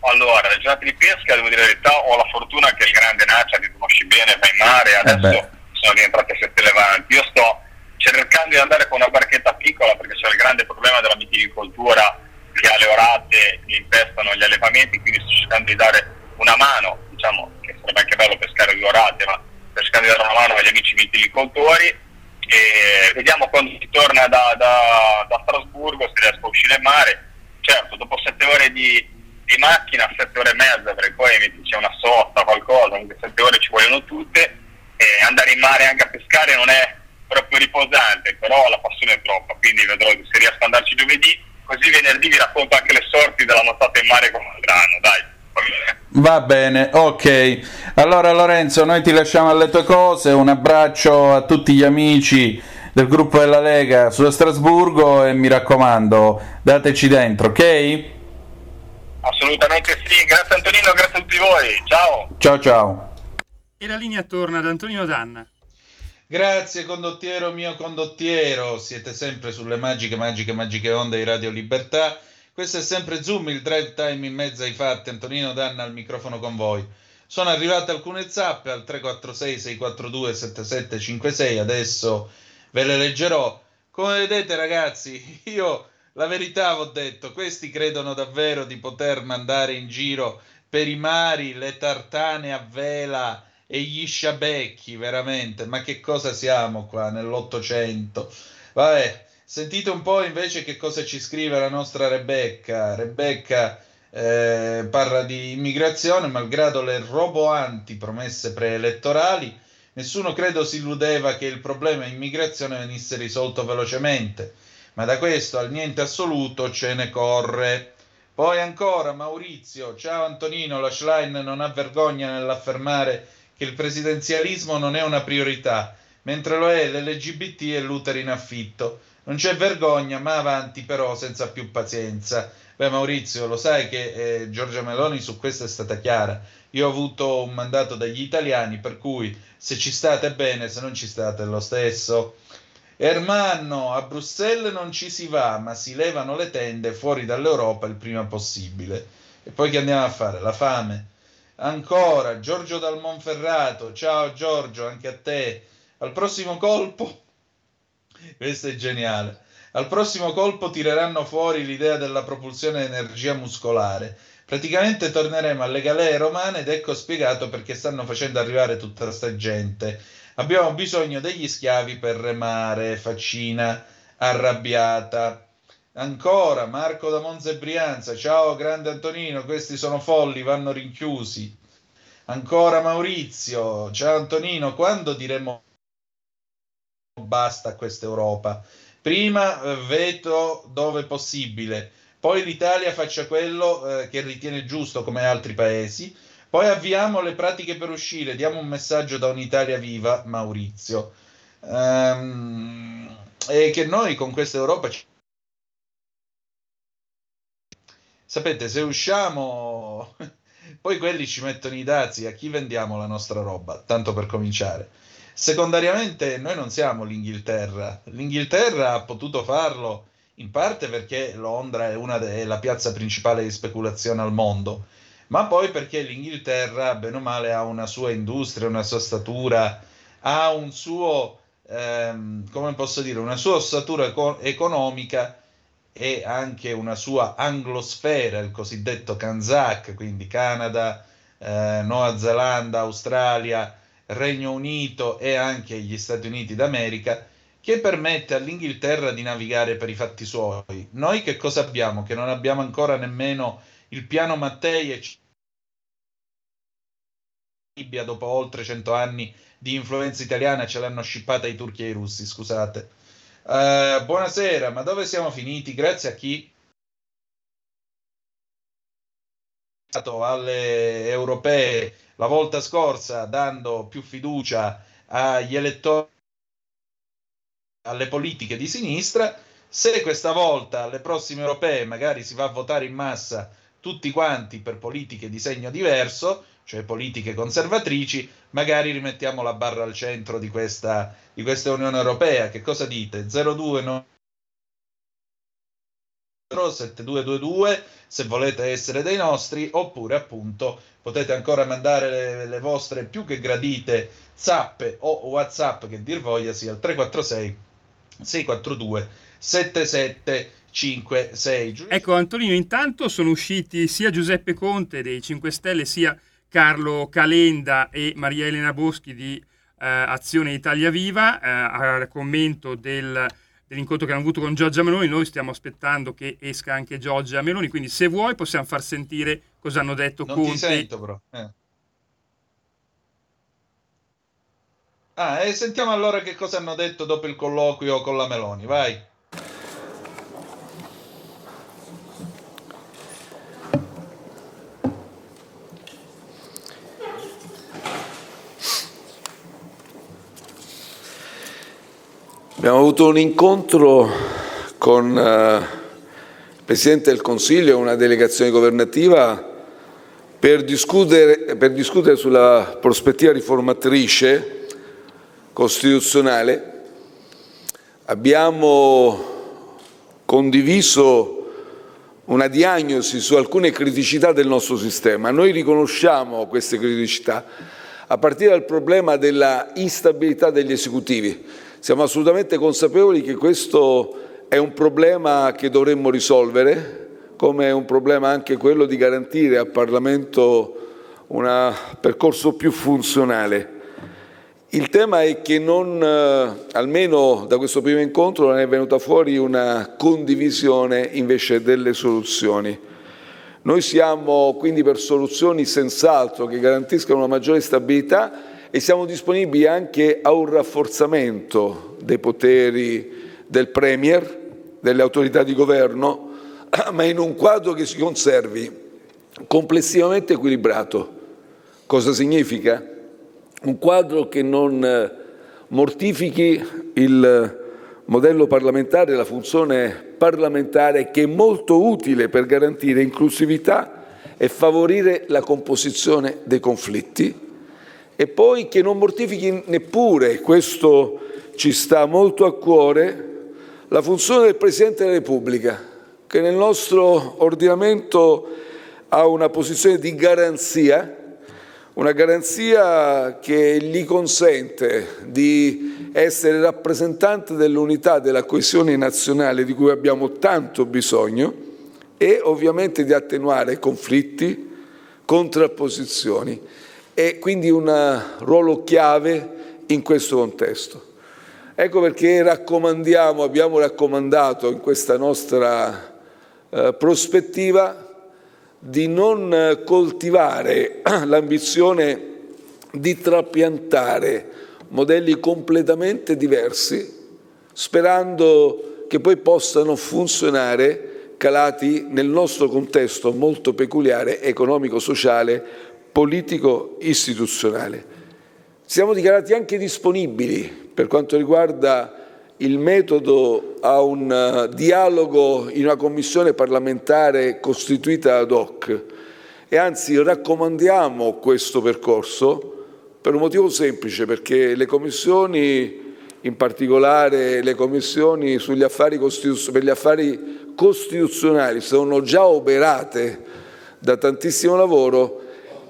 Allora, le giornate di pesca, devo dire la verità, ho la fortuna che il grande Naccia, che conosci bene, va in mare, eh adesso eh sono rientrate sette levanti. Io sto cercando di andare con una barchetta piccola perché c'è il grande problema della mitilicoltura che ha le orate che impestano gli allevamenti, quindi sto cercando di dare una mano, diciamo che sarebbe anche bello pescare due orate, ma di dare una mano agli amici vitilicoltori e vediamo quando si torna da, da, da Strasburgo se riesco a uscire in mare. Certo, dopo sette ore di, di macchina, sette ore e mezza, perché poi c'è una sosta, qualcosa, anche sette ore ci vogliono tutte, e andare in mare anche a pescare non è proprio riposante, però la passione è troppa, quindi vedrò se riesco ad andarci giovedì, così venerdì vi racconto anche le sorti della nottata in mare con Malgrano, dai. Va bene, ok. Allora Lorenzo, noi ti lasciamo alle tue cose, un abbraccio a tutti gli amici del gruppo della Lega su Strasburgo e mi raccomando, dateci dentro, ok? Assolutamente sì, grazie Antonino, grazie a tutti voi, ciao. Ciao ciao. E la linea torna ad Antonino Danna. Grazie condottiero mio condottiero, siete sempre sulle magiche, magiche, magiche onde di Radio Libertà. Questo è sempre Zoom, il drive time in mezzo ai fatti. Antonino Danna al microfono con voi. Sono arrivate alcune zappe al 346 642 7756, adesso ve le leggerò. Come vedete ragazzi, io la verità ho detto, questi credono davvero di poter mandare in giro per i mari le tartane a vela e gli sciabecchi, veramente, ma che cosa siamo qua nell'Ottocento? Vabbè, Sentite un po' invece che cosa ci scrive la nostra Rebecca. Rebecca eh, parla di immigrazione, malgrado le roboanti promesse preelettorali, nessuno credo si illudeva che il problema immigrazione venisse risolto velocemente, ma da questo al niente assoluto ce ne corre. Poi ancora Maurizio, ciao Antonino, la Schlein non ha vergogna nell'affermare che il presidenzialismo non è una priorità, mentre lo è l'LGBT e l'utero in affitto. Non c'è vergogna, ma avanti però senza più pazienza. Beh Maurizio, lo sai che eh, Giorgia Meloni su questo è stata chiara. Io ho avuto un mandato dagli italiani, per cui se ci state bene, se non ci state lo stesso. Ermanno, a Bruxelles non ci si va, ma si levano le tende fuori dall'Europa il prima possibile. E poi che andiamo a fare? La fame. Ancora, Giorgio dal Monferrato, ciao Giorgio, anche a te. Al prossimo colpo questo è geniale. Al prossimo colpo tireranno fuori l'idea della propulsione energia muscolare. Praticamente torneremo alle galee romane ed ecco spiegato perché stanno facendo arrivare tutta questa gente. Abbiamo bisogno degli schiavi per remare, faccina arrabbiata. Ancora Marco da Monza Brianza, ciao grande Antonino, questi sono folli, vanno rinchiusi. Ancora Maurizio, ciao Antonino, quando diremo basta questa Europa. Prima eh, veto dove possibile, poi l'Italia faccia quello eh, che ritiene giusto come altri paesi, poi avviamo le pratiche per uscire, diamo un messaggio da un'Italia viva, Maurizio. Um, e che noi con questa Europa ci... sapete se usciamo poi quelli ci mettono i dazi a chi vendiamo la nostra roba tanto per cominciare Secondariamente noi non siamo l'Inghilterra. L'Inghilterra ha potuto farlo in parte perché Londra è, una de- è la piazza principale di speculazione al mondo, ma poi perché l'Inghilterra, bene o male, ha una sua industria, una sua statura, ha un suo, ehm, come posso dire, una sua ossatura eco- economica e anche una sua anglosfera, il cosiddetto Kanzak, quindi Canada, eh, Nuova Zelanda, Australia, Regno Unito e anche gli Stati Uniti d'America, che permette all'Inghilterra di navigare per i fatti suoi. Noi che cosa abbiamo? Che non abbiamo ancora nemmeno il piano Mattei e Libia dopo oltre cento anni di influenza italiana ce l'hanno scippata i turchi e i russi, scusate. Uh, buonasera, ma dove siamo finiti? Grazie a chi? Alle europee la volta scorsa dando più fiducia agli elettori alle politiche di sinistra, se questa volta alle prossime europee magari si va a votare in massa tutti quanti per politiche di segno diverso, cioè politiche conservatrici, magari rimettiamo la barra al centro di questa, di questa Unione Europea. Che cosa dite? 02 no 7222 se volete essere dei nostri oppure appunto potete ancora mandare le, le vostre più che gradite zappe o whatsapp che dir voglia sia al 346 642 7756 ecco Antonino intanto sono usciti sia Giuseppe Conte dei 5 Stelle sia Carlo Calenda e Maria Elena Boschi di Azione Italia Viva, a commento del, dell'incontro che hanno avuto con Giorgia Meloni. Noi stiamo aspettando che esca anche Giorgia Meloni, quindi se vuoi possiamo far sentire cosa hanno detto non Conte. Ti sento, però. Eh. Ah, e sentiamo allora che cosa hanno detto dopo il colloquio con la Meloni, vai. Abbiamo avuto un incontro con uh, il Presidente del Consiglio e una delegazione governativa per discutere, per discutere sulla prospettiva riformatrice costituzionale. Abbiamo condiviso una diagnosi su alcune criticità del nostro sistema. Noi riconosciamo queste criticità a partire dal problema della instabilità degli esecutivi. Siamo assolutamente consapevoli che questo è un problema che dovremmo risolvere, come è un problema anche quello di garantire al Parlamento un percorso più funzionale. Il tema è che non, eh, almeno da questo primo incontro, non è venuta fuori una condivisione invece delle soluzioni. Noi siamo quindi per soluzioni senz'altro che garantiscano una maggiore stabilità e siamo disponibili anche a un rafforzamento dei poteri del Premier, delle autorità di governo, ma in un quadro che si conservi complessivamente equilibrato. Cosa significa? un quadro che non eh, mortifichi il modello parlamentare, la funzione parlamentare che è molto utile per garantire inclusività e favorire la composizione dei conflitti e poi che non mortifichi neppure, questo ci sta molto a cuore, la funzione del Presidente della Repubblica, che nel nostro ordinamento ha una posizione di garanzia una garanzia che gli consente di essere rappresentante dell'unità, della coesione nazionale di cui abbiamo tanto bisogno e ovviamente di attenuare conflitti, contrapposizioni e quindi un ruolo chiave in questo contesto. Ecco perché raccomandiamo, abbiamo raccomandato in questa nostra eh, prospettiva di non coltivare l'ambizione di trapiantare modelli completamente diversi, sperando che poi possano funzionare calati nel nostro contesto molto peculiare, economico-sociale, politico-istituzionale. Siamo dichiarati anche disponibili per quanto riguarda il metodo a un uh, dialogo in una commissione parlamentare costituita ad hoc e anzi raccomandiamo questo percorso per un motivo semplice, perché le commissioni, in particolare le commissioni affari per gli affari costituzionali, sono già operate da tantissimo lavoro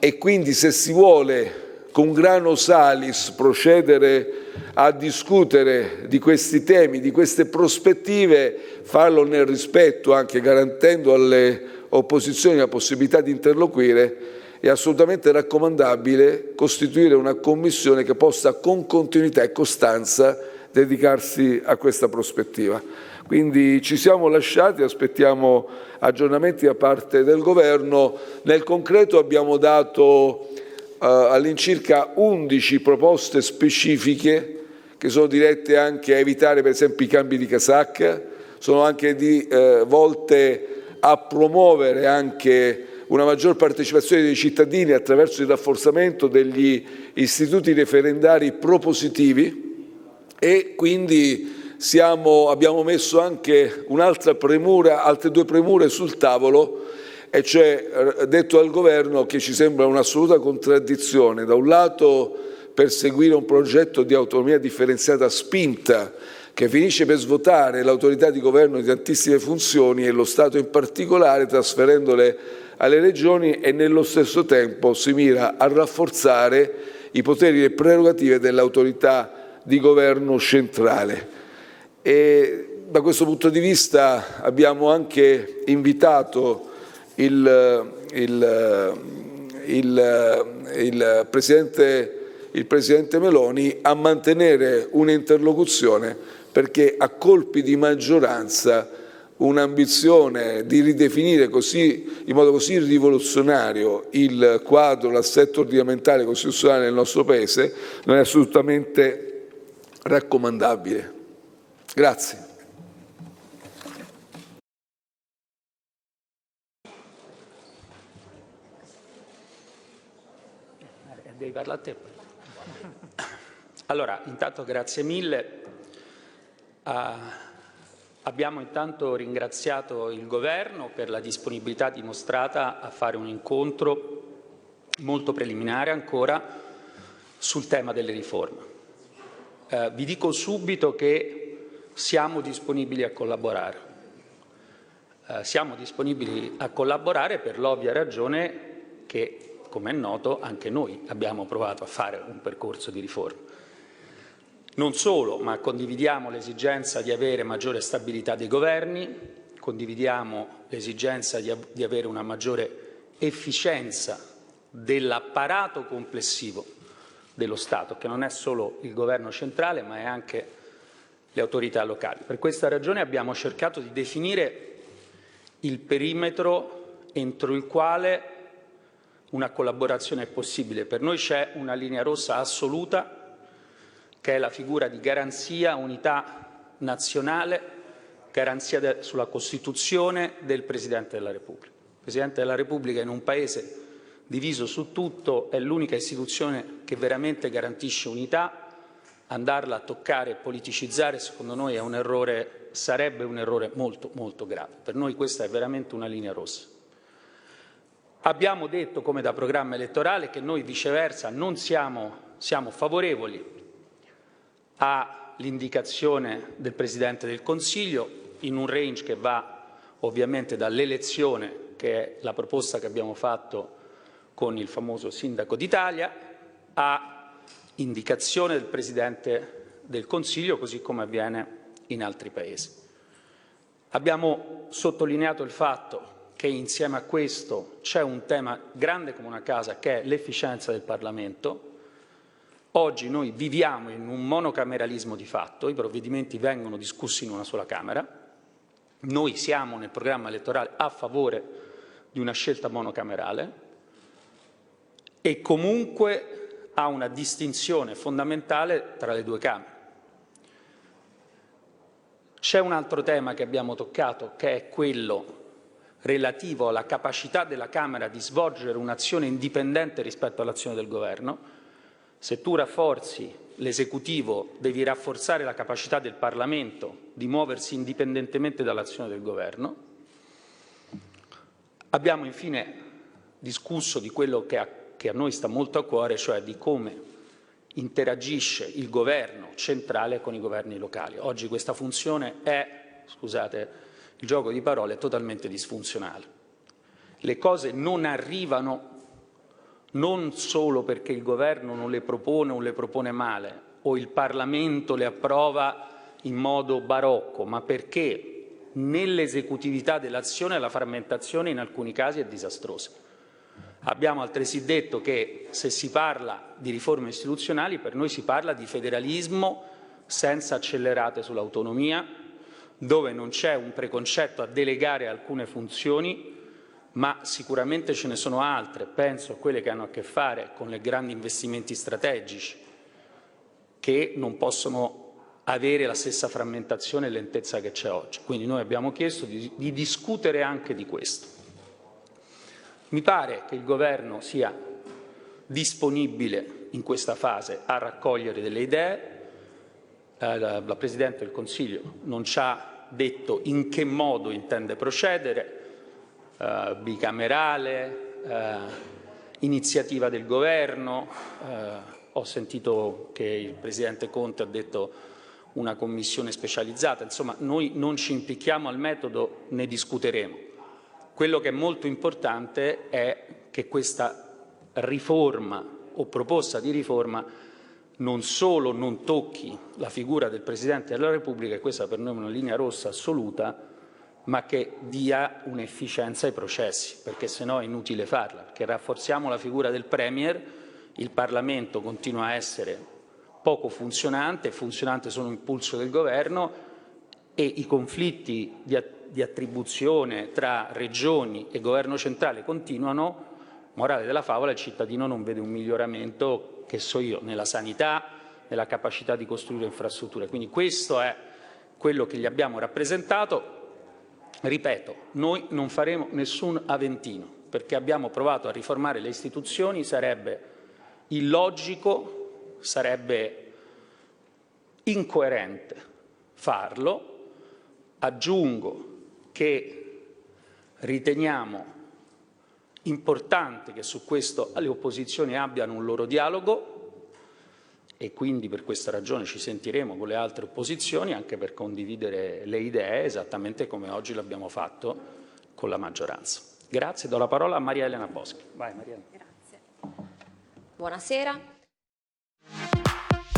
e quindi se si vuole con grano salis procedere a discutere di questi temi, di queste prospettive, farlo nel rispetto, anche garantendo alle opposizioni la possibilità di interloquire, è assolutamente raccomandabile costituire una commissione che possa con continuità e costanza dedicarsi a questa prospettiva. Quindi ci siamo lasciati, aspettiamo aggiornamenti da parte del Governo. Nel concreto abbiamo dato eh, all'incirca 11 proposte specifiche che sono dirette anche a evitare per esempio i cambi di casacca, sono anche di, eh, volte a promuovere anche una maggior partecipazione dei cittadini attraverso il rafforzamento degli istituti referendari propositivi e quindi siamo, abbiamo messo anche un'altra premura, altre due premure sul tavolo e cioè eh, detto al governo che ci sembra un'assoluta contraddizione, da un lato perseguire un progetto di autonomia differenziata spinta che finisce per svuotare l'autorità di governo di tantissime funzioni e lo Stato in particolare, trasferendole alle regioni e nello stesso tempo si mira a rafforzare i poteri e prerogative dell'autorità di governo centrale. E da questo punto di vista abbiamo anche invitato il, il, il, Presidente il Presidente Meloni a mantenere un'interlocuzione perché a colpi di maggioranza un'ambizione di ridefinire così, in modo così rivoluzionario il quadro, l'assetto ordinamentale costituzionale del nostro Paese non è assolutamente raccomandabile. Grazie. Devi parlare a te. Allora, intanto grazie mille. Uh, abbiamo intanto ringraziato il Governo per la disponibilità dimostrata a fare un incontro molto preliminare ancora sul tema delle riforme. Uh, vi dico subito che siamo disponibili a collaborare. Uh, siamo disponibili a collaborare per l'ovvia ragione che come è noto, anche noi abbiamo provato a fare un percorso di riforma. Non solo, ma condividiamo l'esigenza di avere maggiore stabilità dei governi, condividiamo l'esigenza di, di avere una maggiore efficienza dell'apparato complessivo dello Stato, che non è solo il governo centrale, ma è anche le autorità locali. Per questa ragione abbiamo cercato di definire il perimetro entro il quale una collaborazione è possibile. Per noi c'è una linea rossa assoluta che è la figura di garanzia, unità nazionale, garanzia de- sulla Costituzione del Presidente della Repubblica. Il Presidente della Repubblica in un Paese diviso su tutto è l'unica istituzione che veramente garantisce unità. Andarla a toccare e politicizzare, secondo noi, un errore, sarebbe un errore molto, molto grave. Per noi questa è veramente una linea rossa. Abbiamo detto, come da programma elettorale, che noi viceversa non siamo, siamo favorevoli all'indicazione del Presidente del Consiglio in un range che va ovviamente dall'elezione, che è la proposta che abbiamo fatto con il famoso Sindaco d'Italia, a indicazione del Presidente del Consiglio, così come avviene in altri Paesi. Abbiamo sottolineato il fatto che insieme a questo c'è un tema grande come una casa che è l'efficienza del Parlamento. Oggi noi viviamo in un monocameralismo di fatto, i provvedimenti vengono discussi in una sola Camera, noi siamo nel programma elettorale a favore di una scelta monocamerale e comunque ha una distinzione fondamentale tra le due Camere. C'è un altro tema che abbiamo toccato che è quello relativo alla capacità della Camera di svolgere un'azione indipendente rispetto all'azione del Governo. Se tu rafforzi l'esecutivo, devi rafforzare la capacità del Parlamento di muoversi indipendentemente dall'azione del Governo. Abbiamo infine discusso di quello che che a noi sta molto a cuore, cioè di come interagisce il governo centrale con i governi locali. Oggi questa funzione è, scusate, il gioco di parole totalmente disfunzionale. Le cose non arrivano non solo perché il governo non le propone o le propone male o il Parlamento le approva in modo barocco, ma perché nell'esecutività dell'azione la frammentazione in alcuni casi è disastrosa. Abbiamo altresì detto che se si parla di riforme istituzionali per noi si parla di federalismo senza accelerate sull'autonomia, dove non c'è un preconcetto a delegare alcune funzioni, ma sicuramente ce ne sono altre, penso a quelle che hanno a che fare con i grandi investimenti strategici, che non possono avere la stessa frammentazione e lentezza che c'è oggi. Quindi noi abbiamo chiesto di, di discutere anche di questo. Mi pare che il Governo sia disponibile in questa fase a raccogliere delle idee. Eh, la, la Presidente del Consiglio non ci ha detto in che modo intende procedere, eh, bicamerale, eh, iniziativa del governo, eh, ho sentito che il Presidente Conte ha detto una commissione specializzata, insomma noi non ci impicchiamo al metodo, ne discuteremo. Quello che è molto importante è che questa riforma o proposta di riforma non solo non tocchi la figura del Presidente della Repubblica, e questa per noi è una linea rossa assoluta, ma che dia un'efficienza ai processi, perché se no è inutile farla, perché rafforziamo la figura del Premier il Parlamento continua a essere poco funzionante, funzionante solo un impulso del governo e i conflitti di, di attribuzione tra regioni e governo centrale continuano, morale della favola, il cittadino non vede un miglioramento, che so io, nella sanità, nella capacità di costruire infrastrutture. Quindi questo è quello che gli abbiamo rappresentato. Ripeto, noi non faremo nessun Aventino, perché abbiamo provato a riformare le istituzioni, sarebbe illogico, sarebbe incoerente farlo. Aggiungo che riteniamo importante che su questo le opposizioni abbiano un loro dialogo e quindi per questa ragione ci sentiremo con le altre opposizioni anche per condividere le idee esattamente come oggi l'abbiamo fatto con la maggioranza. Grazie, do la parola a Maria Elena Boschi. Vai Maria. Grazie. Buonasera.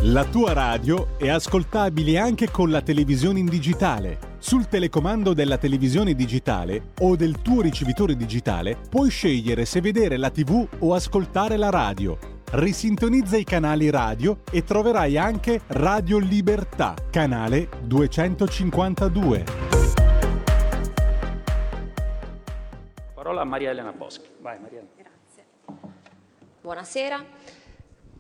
La tua radio è ascoltabile anche con la televisione in digitale. Sul telecomando della televisione digitale o del tuo ricevitore digitale puoi scegliere se vedere la TV o ascoltare la radio. Risintonizza i canali radio e troverai anche Radio Libertà, canale 252. Parola a Maria Elena Boschi. Vai Maria. Grazie. Buonasera.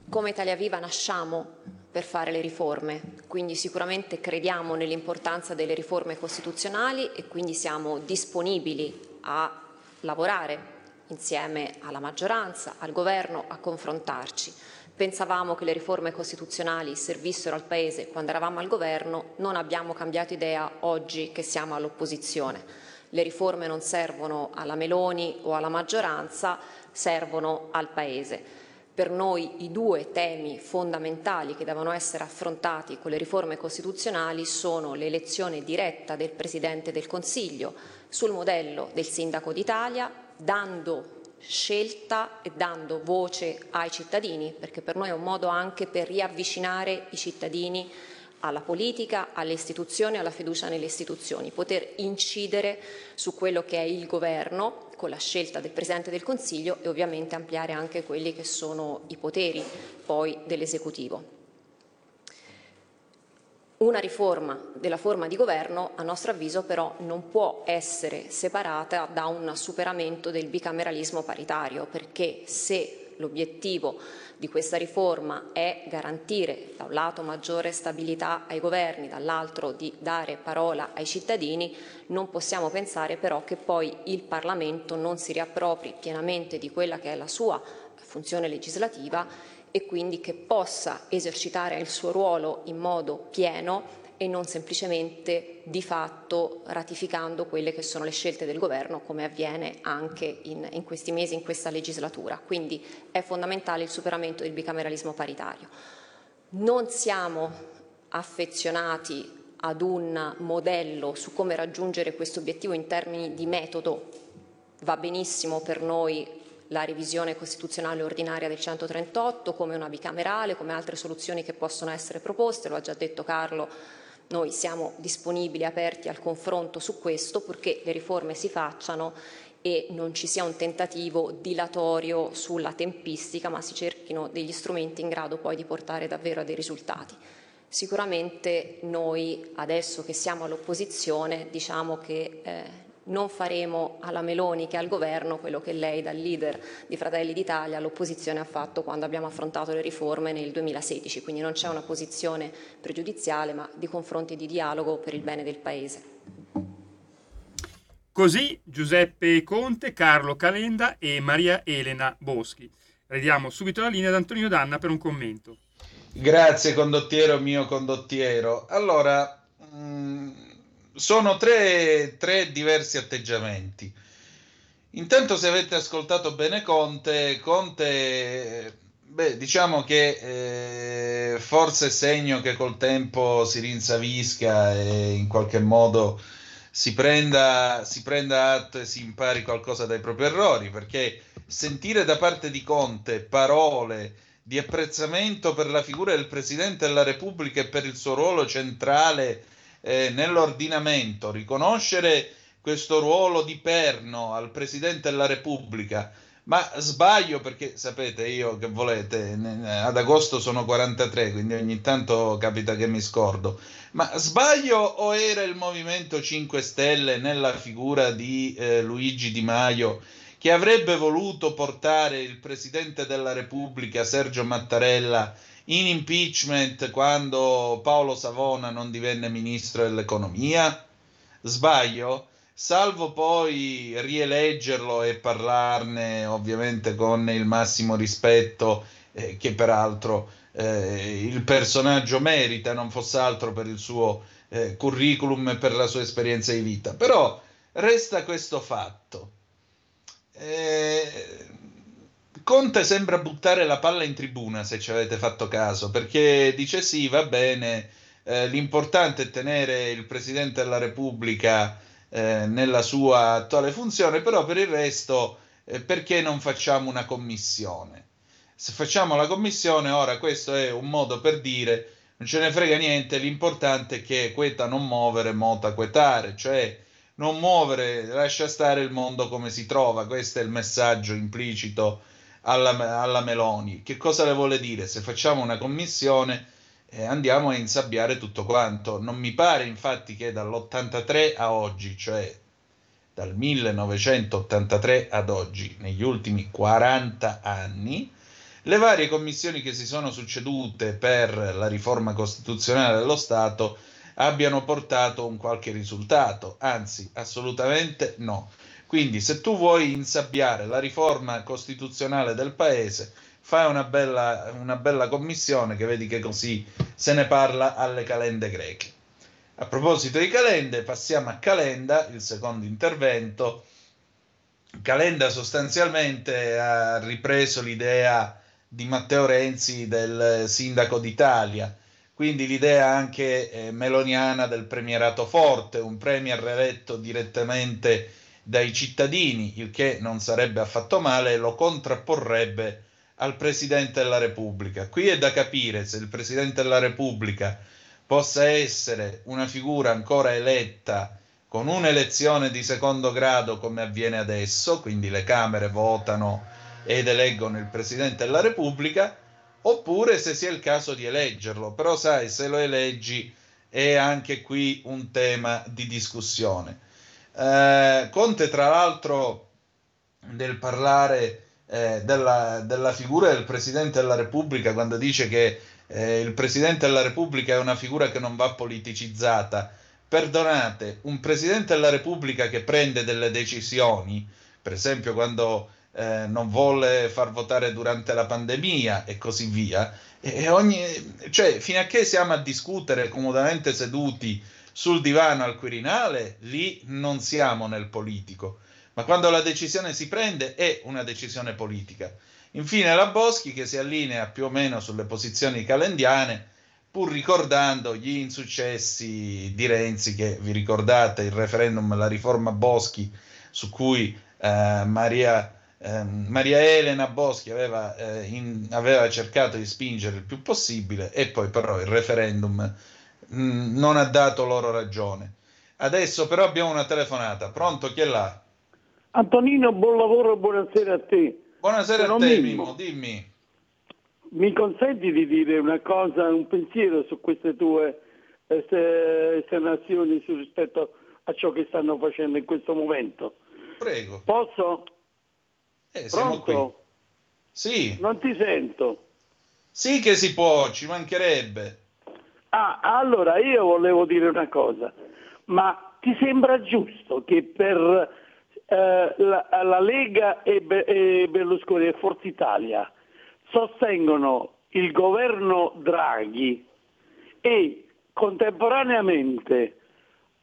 Come Italia Viva nasciamo per fare le riforme, quindi sicuramente crediamo nell'importanza delle riforme costituzionali e quindi siamo disponibili a lavorare insieme alla maggioranza, al governo, a confrontarci. Pensavamo che le riforme costituzionali servissero al Paese quando eravamo al governo, non abbiamo cambiato idea oggi che siamo all'opposizione. Le riforme non servono alla Meloni o alla maggioranza, servono al Paese. Per noi i due temi fondamentali che devono essere affrontati con le riforme costituzionali sono l'elezione diretta del Presidente del Consiglio sul modello del Sindaco d'Italia, dando scelta e dando voce ai cittadini, perché per noi è un modo anche per riavvicinare i cittadini alla politica, alle istituzioni, alla fiducia nelle istituzioni, poter incidere su quello che è il governo con la scelta del Presidente del Consiglio e ovviamente ampliare anche quelli che sono i poteri poi dell'esecutivo. Una riforma della forma di governo, a nostro avviso, però non può essere separata da un superamento del bicameralismo paritario, perché se l'obiettivo di questa riforma è garantire da un lato maggiore stabilità ai governi, dall'altro di dare parola ai cittadini, non possiamo pensare però che poi il Parlamento non si riappropri pienamente di quella che è la sua funzione legislativa e quindi che possa esercitare il suo ruolo in modo pieno e non semplicemente di fatto ratificando quelle che sono le scelte del governo come avviene anche in, in questi mesi, in questa legislatura. Quindi è fondamentale il superamento del bicameralismo paritario. Non siamo affezionati ad un modello su come raggiungere questo obiettivo in termini di metodo. Va benissimo per noi la revisione costituzionale ordinaria del 138 come una bicamerale, come altre soluzioni che possono essere proposte, lo ha già detto Carlo noi siamo disponibili, aperti al confronto su questo purché le riforme si facciano e non ci sia un tentativo dilatorio sulla tempistica, ma si cerchino degli strumenti in grado poi di portare davvero a dei risultati. Sicuramente noi adesso che siamo all'opposizione diciamo che eh, non faremo alla Meloni che al governo quello che lei dal leader di Fratelli d'Italia all'opposizione ha fatto quando abbiamo affrontato le riforme nel 2016, quindi non c'è una posizione pregiudiziale ma di confronti di dialogo per il bene del Paese. Così Giuseppe Conte, Carlo Calenda e Maria Elena Boschi. Ridiamo subito la linea ad Antonio Danna per un commento. Grazie condottiero mio condottiero. Allora, mh, mm, sono tre, tre diversi atteggiamenti. Intanto, se avete ascoltato bene Conte, Conte beh, diciamo che eh, forse è segno che col tempo si rinsavisca e in qualche modo si prenda, si prenda atto e si impari qualcosa dai propri errori, perché sentire da parte di Conte parole di apprezzamento per la figura del Presidente della Repubblica e per il suo ruolo centrale eh, nell'ordinamento, riconoscere questo ruolo di perno al Presidente della Repubblica, Ma sbaglio perché sapete io che volete, ad agosto sono 43, quindi ogni tanto capita che mi scordo. Ma sbaglio o era il Movimento 5 Stelle nella figura di eh, Luigi Di Maio che avrebbe voluto portare il Presidente della Repubblica Sergio Mattarella in impeachment quando Paolo Savona non divenne Ministro dell'Economia? Sbaglio? salvo poi rieleggerlo e parlarne ovviamente con il massimo rispetto eh, che peraltro eh, il personaggio merita, non fosse altro per il suo eh, curriculum e per la sua esperienza di vita. Però resta questo fatto. Eh, Conte sembra buttare la palla in tribuna, se ci avete fatto caso, perché dice sì, va bene, eh, l'importante è tenere il Presidente della Repubblica eh, nella sua attuale funzione, però per il resto eh, perché non facciamo una commissione? Se facciamo la commissione, ora questo è un modo per dire non ce ne frega niente, l'importante è che queta non muovere, mota quetare, cioè non muovere, lascia stare il mondo come si trova, questo è il messaggio implicito alla, alla Meloni. Che cosa le vuole dire? Se facciamo una commissione eh, andiamo a insabbiare tutto quanto. Non mi pare infatti che dall'83 a oggi, cioè dal 1983 ad oggi, negli ultimi 40 anni, le varie commissioni che si sono succedute per la riforma costituzionale dello Stato abbiano portato un qualche risultato, anzi assolutamente no. Quindi se tu vuoi insabbiare la riforma costituzionale del Paese, fai una bella, una bella commissione che vedi che così se ne parla alle calende greche. A proposito di calende, passiamo a Calenda, il secondo intervento. Calenda sostanzialmente ha ripreso l'idea di Matteo Renzi del sindaco d'Italia, quindi l'idea anche eh, meloniana del premierato forte, un premier eletto direttamente dai cittadini, il che non sarebbe affatto male, lo contrapporrebbe al Presidente della Repubblica. Qui è da capire se il Presidente della Repubblica possa essere una figura ancora eletta con un'elezione di secondo grado come avviene adesso, quindi le Camere votano ed eleggono il Presidente della Repubblica, oppure se sia il caso di eleggerlo. Però sai, se lo eleggi è anche qui un tema di discussione. Eh, Conte, tra l'altro, del parlare eh, della, della, figura del Presidente della Repubblica quando dice che eh, il Presidente della Repubblica è una figura che non va politicizzata. Perdonate, un Presidente della Repubblica che prende delle decisioni, per esempio quando eh, non volle far votare durante la pandemia e così via, e ogni, cioè, fino a che siamo a discutere comodamente seduti sul divano al Quirinale, lì non siamo nel politico ma quando la decisione si prende è una decisione politica. Infine la Boschi che si allinea più o meno sulle posizioni calendiane, pur ricordando gli insuccessi di Renzi, che vi ricordate il referendum, la riforma Boschi, su cui eh, Maria, eh, Maria, Elena Boschi aveva, eh, in, aveva, cercato di spingere il più possibile e poi però il referendum mh, mm, non ha dato loro ragione. Adesso però abbiamo una telefonata. Pronto? Chi è là? Antonino, buon lavoro, buonasera a te. Buonasera Sono a te. Mimmo, dimmi. Mi consenti di dire una cosa, un pensiero su queste tue esternazioni rispetto a ciò che stanno facendo in questo momento? Prego. Posso? Eh, siamo Pronto? qui. Sì. Non ti sento. Sì che si può, ci mancherebbe. Ah, allora io volevo dire una cosa, ma ti sembra giusto che per eh, la, la, Lega e, e Berlusconi e Forza Italia sostengono il governo Draghi e contemporaneamente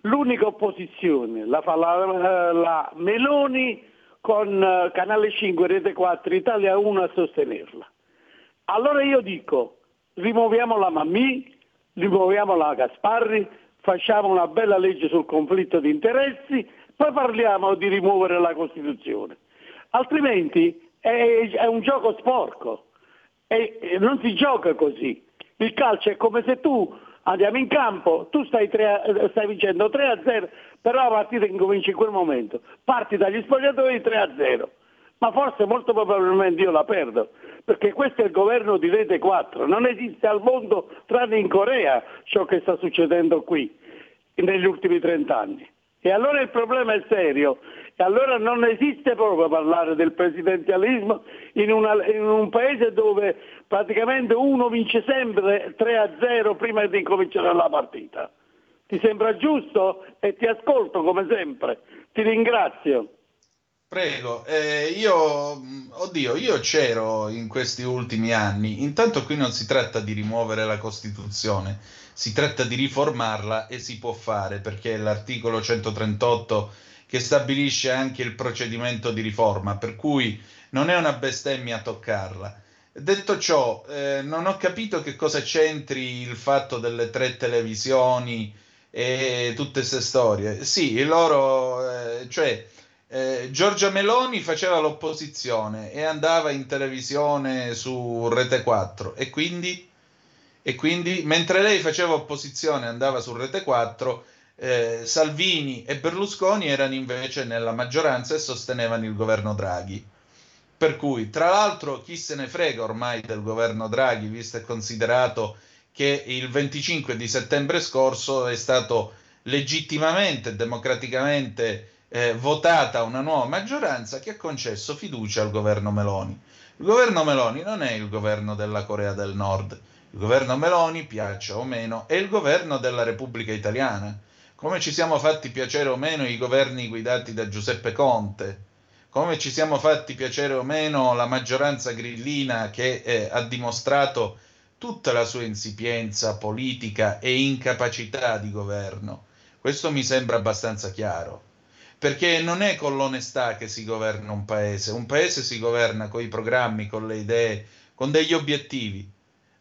l'unica opposizione la fa la, la Meloni con uh, Canale 5, Rete 4, Italia 1 a sostenerla. Allora io dico, rimuoviamo la Mammì, rimuoviamo la Gasparri, facciamo una bella legge sul conflitto di interessi poi parliamo di rimuovere la Costituzione. Altrimenti è, è un gioco sporco e, non si gioca così. Il calcio è come se tu andiamo in campo, tu stai, 3, stai vincendo 3 a 0, però la partita incomincia in quel momento. Parti dagli spogliatoi 3 a 0. Ma forse molto probabilmente io la perdo, perché questo è il governo di Rete 4, non esiste al mondo tranne in Corea ciò che sta succedendo qui negli ultimi 30 anni. E allora il problema è serio, e allora non esiste proprio parlare del presidenzialismo in, una, in un paese dove praticamente uno vince sempre 3 a 0 prima di incominciare la partita. Ti sembra giusto? E ti ascolto come sempre. Ti ringrazio. Prego, eh, io, oddio, io c'ero in questi ultimi anni. Intanto qui non si tratta di rimuovere la Costituzione, si tratta di riformarla e si può fare perché è l'articolo 138 che stabilisce anche il procedimento di riforma, per cui non è una bestemmia toccarla. Detto ciò, eh, non ho capito che cosa c'entri il fatto delle tre televisioni e tutte queste storie. Sì, loro, eh, cioè, eh, Giorgia Meloni faceva l'opposizione e andava in televisione su Rete 4 e quindi, e quindi mentre lei faceva opposizione andava su Rete 4 eh, Salvini e Berlusconi erano invece nella maggioranza e sostenevano il governo Draghi. Per cui, tra l'altro, chi se ne frega ormai del governo Draghi, visto e considerato che il 25 di settembre scorso è stato legittimamente e democraticamente eh, votata una nuova maggioranza che ha concesso fiducia al governo Meloni. Il governo Meloni non è il governo della Corea del Nord, il governo Meloni, piaccia o meno, è il governo della Repubblica Italiana come ci siamo fatti piacere o meno i governi guidati da Giuseppe Conte, come ci siamo fatti piacere o meno la maggioranza grillina che eh, ha dimostrato tutta la sua insipienza politica e incapacità di governo. Questo mi sembra abbastanza chiaro, perché non è con l'onestà che si governa un paese, un paese si governa con i programmi, con le idee, con degli obiettivi.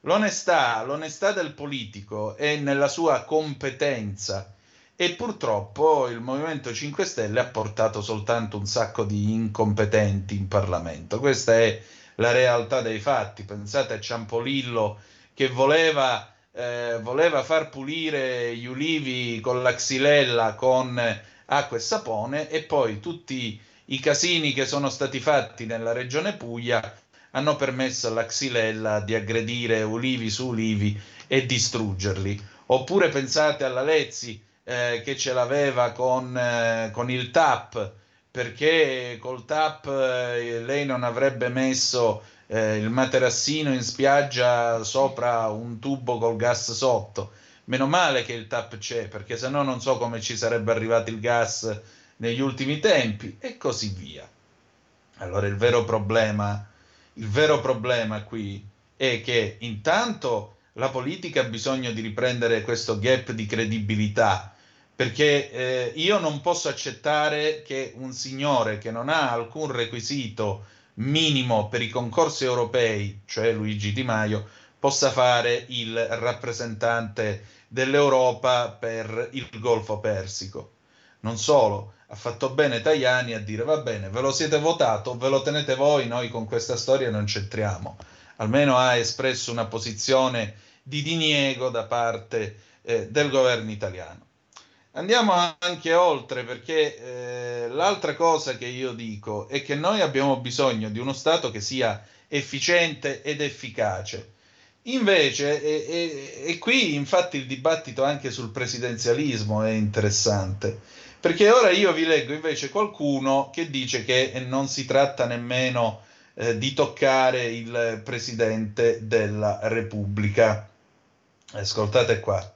L'onestà, l'onestà del politico è nella sua competenza e purtroppo il Movimento 5 Stelle ha portato soltanto un sacco di incompetenti in Parlamento. Questa è la realtà dei fatti. Pensate a Ciampolillo che voleva, eh, voleva far pulire gli ulivi con la xylella con acqua e sapone e poi tutti i casini che sono stati fatti nella regione Puglia hanno permesso alla xylella di aggredire ulivi su ulivi e distruggerli. Oppure pensate alla Lezzi eh, che ce l'aveva con, eh, con, il TAP, perché col TAP eh, lei non avrebbe messo eh, il materassino in spiaggia sopra un tubo col gas sotto. Meno male che il TAP c'è, perché se no non so come ci sarebbe arrivato il gas negli ultimi tempi e così via. Allora il vero problema, il vero problema qui è che intanto la politica ha bisogno di riprendere questo gap di credibilità perché eh, io non posso accettare che un signore che non ha alcun requisito minimo per i concorsi europei, cioè Luigi Di Maio, possa fare il rappresentante dell'Europa per il Golfo Persico. Non solo, ha fatto bene Tajani a dire va bene, ve lo siete votato, ve lo tenete voi, noi con questa storia non c'entriamo. Almeno ha espresso una posizione di diniego da parte eh, del governo italiano. Andiamo anche oltre perché eh, l'altra cosa che io dico è che noi abbiamo bisogno di uno Stato che sia efficiente ed efficace. Invece, e, e, e qui infatti il dibattito anche sul presidenzialismo è interessante, perché ora io vi leggo invece qualcuno che dice che non si tratta nemmeno eh, di toccare il Presidente della Repubblica. Ascoltate qua.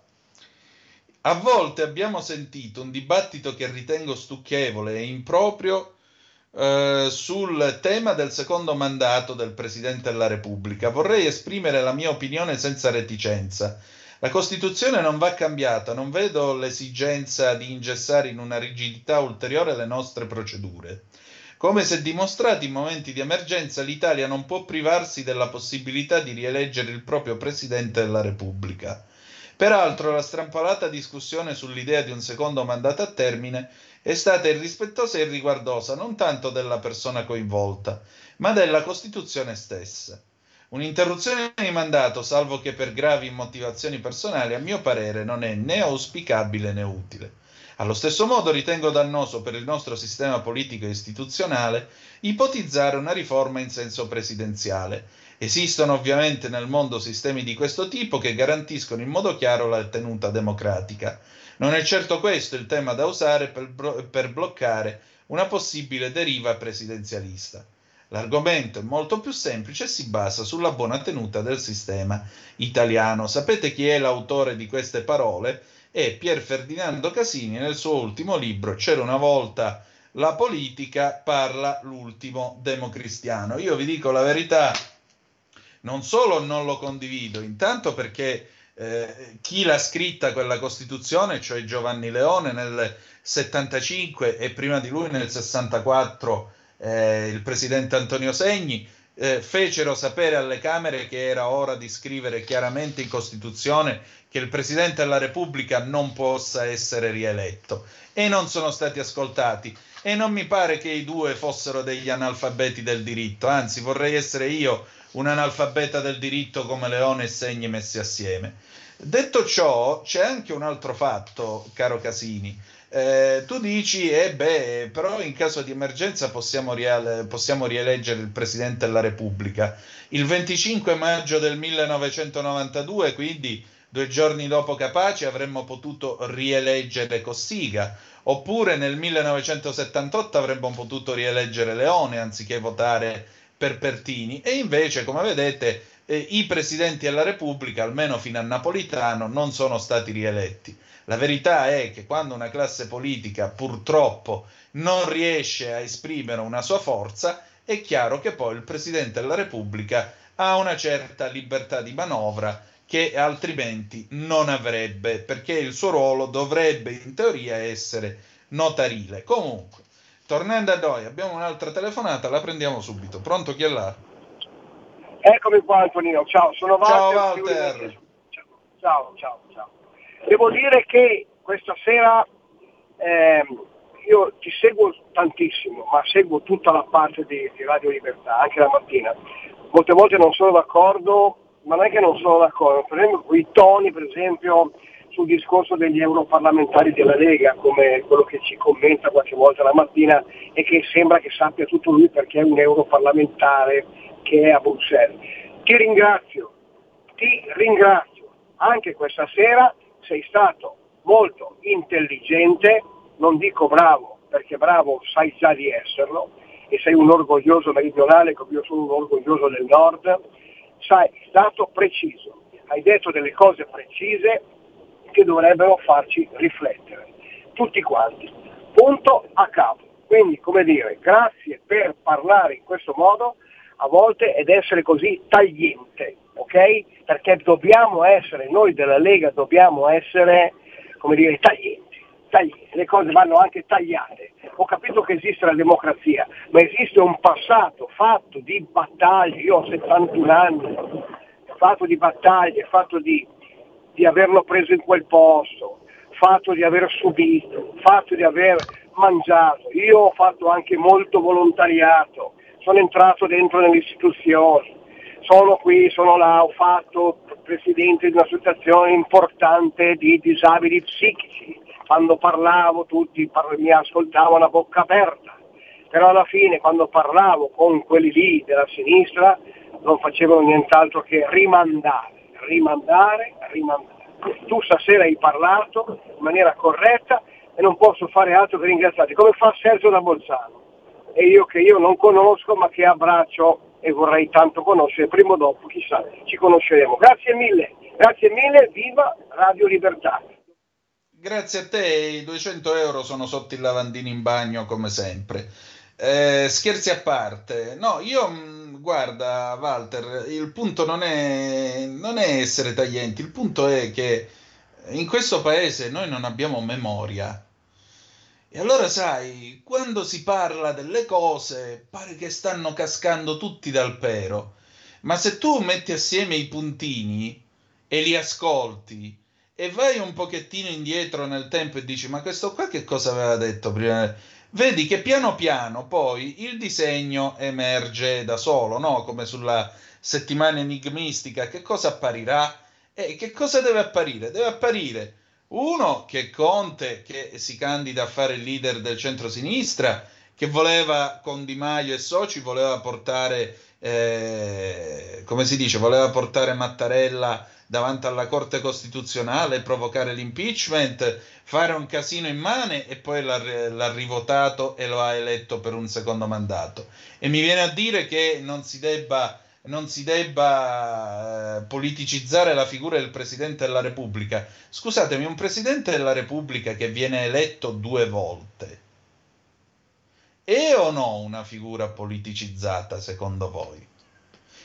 A volte abbiamo sentito un dibattito che ritengo stucchevole e improprio eh, sul tema del secondo mandato del Presidente della Repubblica. Vorrei esprimere la mia opinione senza reticenza. La Costituzione non va cambiata, non vedo l'esigenza di ingessare in una rigidità ulteriore le nostre procedure. Come si è dimostrato in momenti di emergenza, l'Italia non può privarsi della possibilità di rieleggere il proprio Presidente della Repubblica. Peraltro la strampalata discussione sull'idea di un secondo mandato a termine è stata irrispettosa e irriguardosa non tanto della persona coinvolta, ma della Costituzione stessa. Un'interruzione di mandato, salvo che per gravi motivazioni personali, a mio parere non è né auspicabile né utile. Allo stesso modo ritengo dannoso per il nostro sistema politico e istituzionale ipotizzare una riforma in senso presidenziale. Esistono ovviamente nel mondo sistemi di questo tipo che garantiscono in modo chiaro la tenuta democratica. Non è certo questo il tema da usare per, per bloccare una possibile deriva presidenzialista. L'argomento è molto più semplice e si basa sulla buona tenuta del sistema italiano. Sapete chi è l'autore di queste parole? È Pier Ferdinando Casini nel suo ultimo libro C'era una volta la politica, parla l'ultimo democristiano. Io vi dico la verità, non solo non lo condivido, intanto perché eh, chi l'ha scritta quella Costituzione, cioè Giovanni Leone nel 75 e prima di lui nel 64 eh, il presidente Antonio Segni, eh, fecero sapere alle Camere che era ora di scrivere chiaramente in Costituzione che il Presidente della Repubblica non possa essere rieletto. E non sono stati ascoltati. E non mi pare che i due fossero degli analfabeti del diritto, anzi vorrei essere io un analfabeta del diritto come Leone e Segni messi assieme. Detto ciò, c'è anche un altro fatto, caro Casini. Eh, tu dici, eh beh, però in caso di emergenza possiamo, riale- possiamo rieleggere il Presidente della Repubblica. Il 25 maggio del 1992, quindi due giorni dopo Capaci, avremmo potuto rieleggere Cossiga, oppure nel 1978 avremmo potuto rieleggere Leone anziché votare per Pertini, e invece, come vedete, eh, i presidenti della Repubblica, almeno fino a Napolitano, non sono stati rieletti. La verità è che quando una classe politica purtroppo non riesce a esprimere una sua forza, è chiaro che poi il Presidente della Repubblica ha una certa libertà di manovra che altrimenti non avrebbe, perché il suo ruolo dovrebbe in teoria essere notarile. Comunque, tornando a noi, abbiamo un'altra telefonata, la prendiamo subito. Pronto chi è là? Eccomi qua Antonino, ciao, sono Walter. Ciao Walter. Ciao, ciao, ciao. Devo dire che questa sera eh, io ti seguo tantissimo, ma seguo tutta la parte di, di, Radio Libertà, anche la mattina. Molte volte non sono d'accordo, ma non è che non sono d'accordo, per esempio con i toni, per esempio, sul discorso degli europarlamentari della Lega, come quello che ci commenta qualche volta la mattina e che sembra che sappia tutto lui perché è un europarlamentare che è a Bruxelles. Ti ringrazio, ti ringrazio. Anche questa sera sei stato molto intelligente, non dico bravo, perché bravo sai già di esserlo, e sei un orgoglioso meridionale come io sono un orgoglioso del nord, sei stato preciso, hai detto delle cose precise che dovrebbero farci riflettere, tutti quanti, punto a capo. Quindi, come dire, grazie per parlare in questo modo a volte ed essere così tagliente, ok? Perché dobbiamo essere, noi della Lega dobbiamo essere, come dire, taglienti, taglienti, le cose vanno anche tagliate. Ho capito che esiste la democrazia, ma esiste un passato fatto di battaglie, io ho 71 anni, fatto di battaglie, fatto di, di averlo preso in quel posto, fatto di aver subito, fatto di aver mangiato. Io ho fatto anche molto volontariato, sono entrato dentro nelle istituzioni, sono qui, sono là, ho fatto presidente di un'associazione importante di disabili psichici, quando parlavo tutti mi ascoltavano a bocca aperta, però alla fine quando parlavo con quelli lì della sinistra non facevano nient'altro che rimandare, rimandare, rimandare. Tu stasera hai parlato in maniera corretta e non posso fare altro che ringraziarti, come fa Sergio da Bolzano e io che io non conosco ma che abbraccio e vorrei tanto conoscere, prima o dopo chissà ci conosceremo. Grazie mille, grazie mille, viva Radio Libertà. Grazie a te, i 200 euro sono sotto il lavandino in bagno come sempre. Eh, scherzi a parte, no, io mm, guarda Walter, il punto non è, non è essere taglienti, il punto è che in questo paese noi non abbiamo memoria e allora sai, quando si parla delle cose pare che stanno cascando tutti dal pero, ma se tu metti assieme i puntini e li ascolti e vai un pochettino indietro nel tempo e dici ma questo qua che cosa aveva detto prima? Vedi che piano piano poi il disegno emerge da solo, no? Come sulla settimana enigmistica, che cosa apparirà? E che cosa deve apparire? Deve apparire Uno che Conte, che si candida a fare il leader del centro-sinistra, che voleva con Di Maio e soci, voleva portare, eh, come si dice, voleva portare Mattarella davanti alla Corte Costituzionale, provocare l'impeachment, fare un casino immane e poi l'ha, l'ha rivotato e lo ha eletto per un secondo mandato. E mi viene a dire che non si debba non si debba eh, politicizzare la figura del Presidente della Repubblica. Scusatemi, un Presidente della Repubblica che viene eletto due volte è o no una figura politicizzata secondo voi?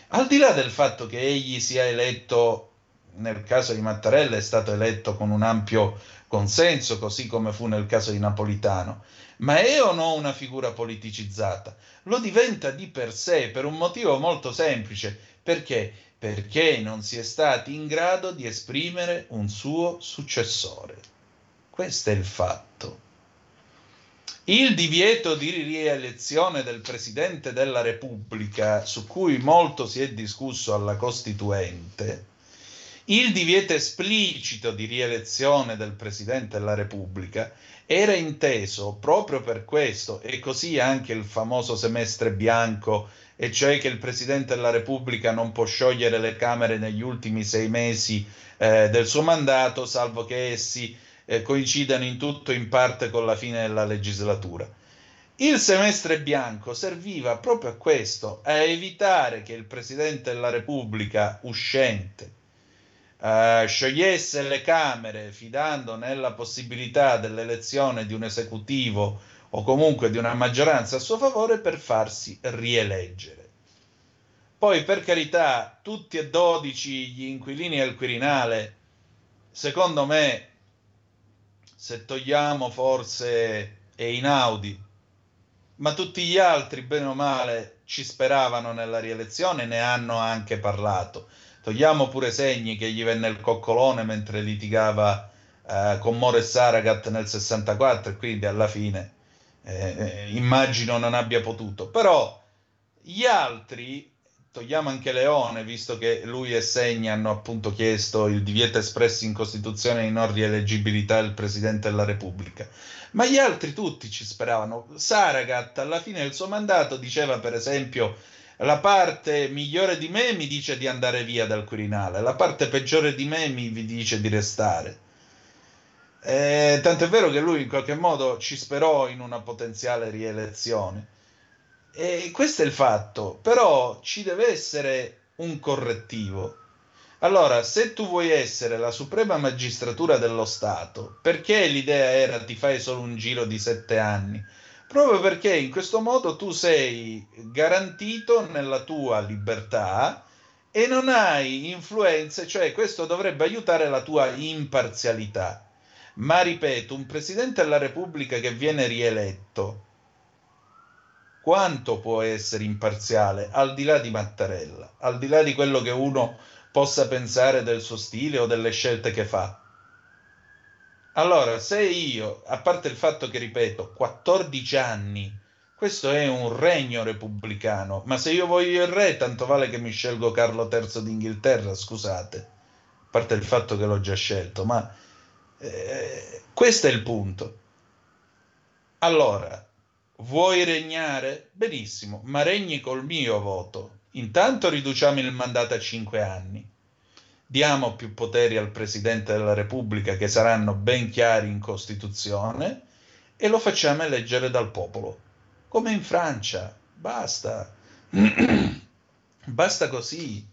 Al di là del fatto che egli sia eletto, nel caso di Mattarella è stato eletto con un ampio consenso, così come fu nel caso di Napolitano, ma è o no una figura politicizzata? Lo diventa di per sé per un motivo molto semplice. Perché? Perché non si è stati in grado di esprimere un suo successore. Questo è il fatto. Il divieto di rielezione del Presidente della Repubblica, su cui molto si è discusso alla Costituente, il divieto esplicito di rielezione del Presidente della Repubblica era inteso proprio per questo, e così anche il famoso semestre bianco, e cioè che il Presidente della Repubblica non può sciogliere le Camere negli ultimi sei mesi eh, del suo mandato, salvo che essi eh, coincidano in tutto in parte con la fine della legislatura. Il semestre bianco serviva proprio a questo, a evitare che il Presidente della Repubblica uscente eh, sciogliesse le Camere fidando nella possibilità dell'elezione di un esecutivo o comunque di una maggioranza a suo favore per farsi rieleggere. Poi, per carità, tutti e dodici gli inquilini al Quirinale, secondo me, se togliamo forse Einaudi, ma tutti gli altri, bene o male, ci speravano nella rielezione, ne hanno anche parlato. Togliamo pure Segni che gli venne il coccolone mentre litigava eh, con Moro e Saragat nel 64 e quindi alla fine eh, eh, immagino non abbia potuto. Però gli altri togliamo anche Leone, visto che lui e Segni hanno appunto chiesto il divieto espresso in Costituzione di non rieleggibilità del Presidente della Repubblica. Ma gli altri tutti ci speravano. Saragat alla fine del suo mandato diceva per esempio la parte migliore di me mi dice di andare via dal Quirinale, la parte peggiore di me mi dice di restare. Eh, tanto è vero che lui in qualche modo ci sperò in una potenziale rielezione e questo è il fatto, però ci deve essere un correttivo. Allora, se tu vuoi essere la suprema magistratura dello Stato, perché l'idea era ti fai solo un giro di sette anni? Proprio perché in questo modo tu sei garantito nella tua libertà e non hai influenze, cioè questo dovrebbe aiutare la tua imparzialità. Ma ripeto, un Presidente della Repubblica che viene rieletto quanto può essere imparziale al di là di Mattarella, al di là di quello che uno possa pensare del suo stile o delle scelte che fa. Allora, se io, a parte il fatto che ripeto, 14 anni, questo è un regno repubblicano, ma se io voglio il re, tanto vale che mi scelgo Carlo III d'Inghilterra, scusate, a parte il fatto che l'ho già scelto, ma eh, questo è il punto. Allora, Vuoi regnare? Benissimo, ma regni col mio voto. Intanto riduciamo il mandato a cinque anni. Diamo più poteri al Presidente della Repubblica che saranno ben chiari in Costituzione e lo facciamo eleggere dal popolo, come in Francia. Basta. Basta così.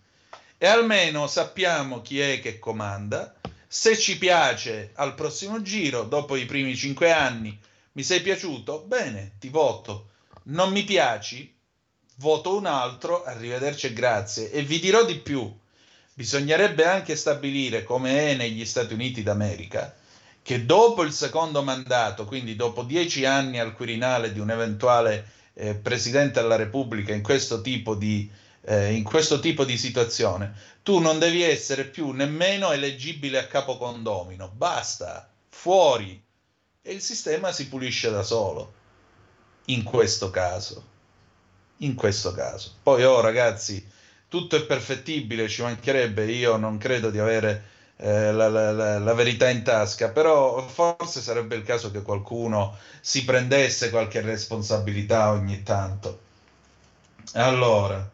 E almeno sappiamo chi è che comanda. Se ci piace al prossimo giro, dopo i primi cinque anni, mi sei piaciuto? Bene, ti voto. Non mi piaci? Voto un altro, arrivederci e grazie. E vi dirò di più. Bisognerebbe anche stabilire, come è negli Stati Uniti d'America, che dopo il secondo mandato, quindi dopo dieci anni al Quirinale di un eventuale eh, Presidente della Repubblica in questo, tipo di, eh, in questo tipo di situazione, tu non devi essere più nemmeno eleggibile a capo condomino. Basta, fuori e il sistema si pulisce da solo. In questo caso. In questo caso. Poi, oh ragazzi, tutto è perfettibile, ci mancherebbe. Io non credo di avere eh, la, la, la, verità in tasca, però forse sarebbe il caso che qualcuno si prendesse qualche responsabilità ogni tanto. Allora,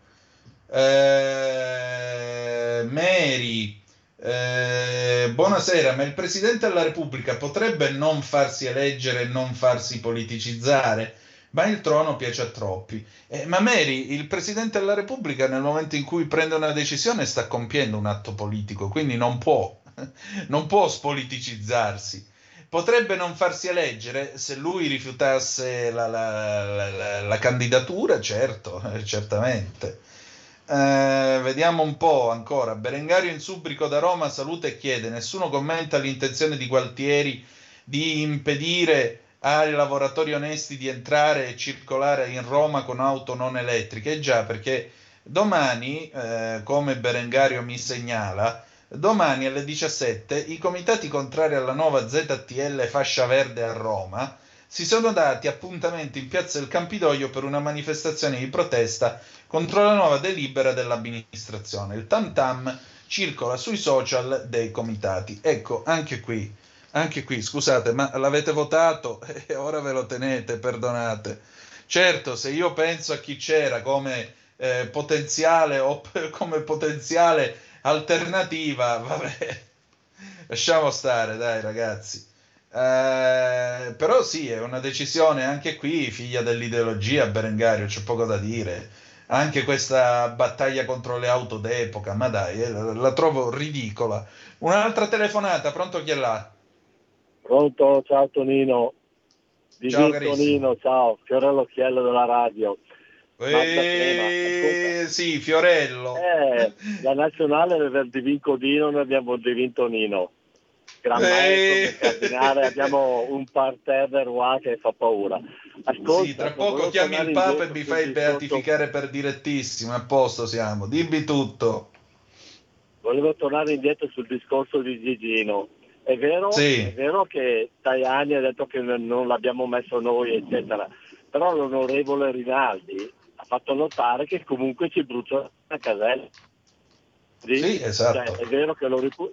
eh, Mary, eh, buonasera, ma il Presidente della Repubblica potrebbe non farsi eleggere e non farsi politicizzare? ma il trono piace a troppi. Eh, ma Mary, il Presidente della Repubblica nel momento in cui prende una decisione sta compiendo un atto politico, quindi non può, non può spoliticizzarsi. Potrebbe non farsi eleggere se lui rifiutasse la, la, la, la candidatura, certo, certamente. Eh, vediamo un po' ancora. Berengario in Subrico da Roma saluta e chiede: nessuno commenta l'intenzione di Gualtieri di impedire ai lavoratori onesti di entrare e circolare in Roma con auto non elettriche. Già, perché domani, eh, come Berengario mi segnala, domani alle 17 i comitati contrari alla nuova ZTL fascia verde a Roma si sono dati appuntamento in piazza del Campidoglio per una manifestazione di protesta contro la nuova delibera dell'amministrazione. Il tam tam circola sui social dei comitati. Ecco, anche qui anche qui, scusate, ma l'avete votato e ora ve lo tenete, perdonate. Certo, se io penso a chi c'era come eh, potenziale o come potenziale alternativa, vabbè, lasciamo stare, dai ragazzi. Eh, però sì, è una decisione anche qui, figlia dell'ideologia, Berengario, c'è poco da dire. Anche questa battaglia contro le auto d'epoca, ma dai, eh, la, la trovo ridicola. Un'altra telefonata, pronto chi è là? Pronto, ciao Tonino. Di ciao Tonino, ciao, Fiorello Chiello della radio. Eh, sì, Fiorello. Eh, la nazionale del Divin Dino noi abbiamo il Divin Tonino. Gran eh. cardinale, abbiamo un parterre Roi che fa paura. Ascolta, sì, tra poco chiami il Papa e mi fai beatificare per direttissimo, a posto siamo, dimmi tutto. Volevo tornare indietro sul discorso di Gigino è vero, sì. è vero che Tajani ha detto che non l'abbiamo messo noi, eccetera, però l'onorevole Rinaldi ha fatto notare che comunque ci brucia la casella. Sì, esatto. Cioè, è vero che lo ripu-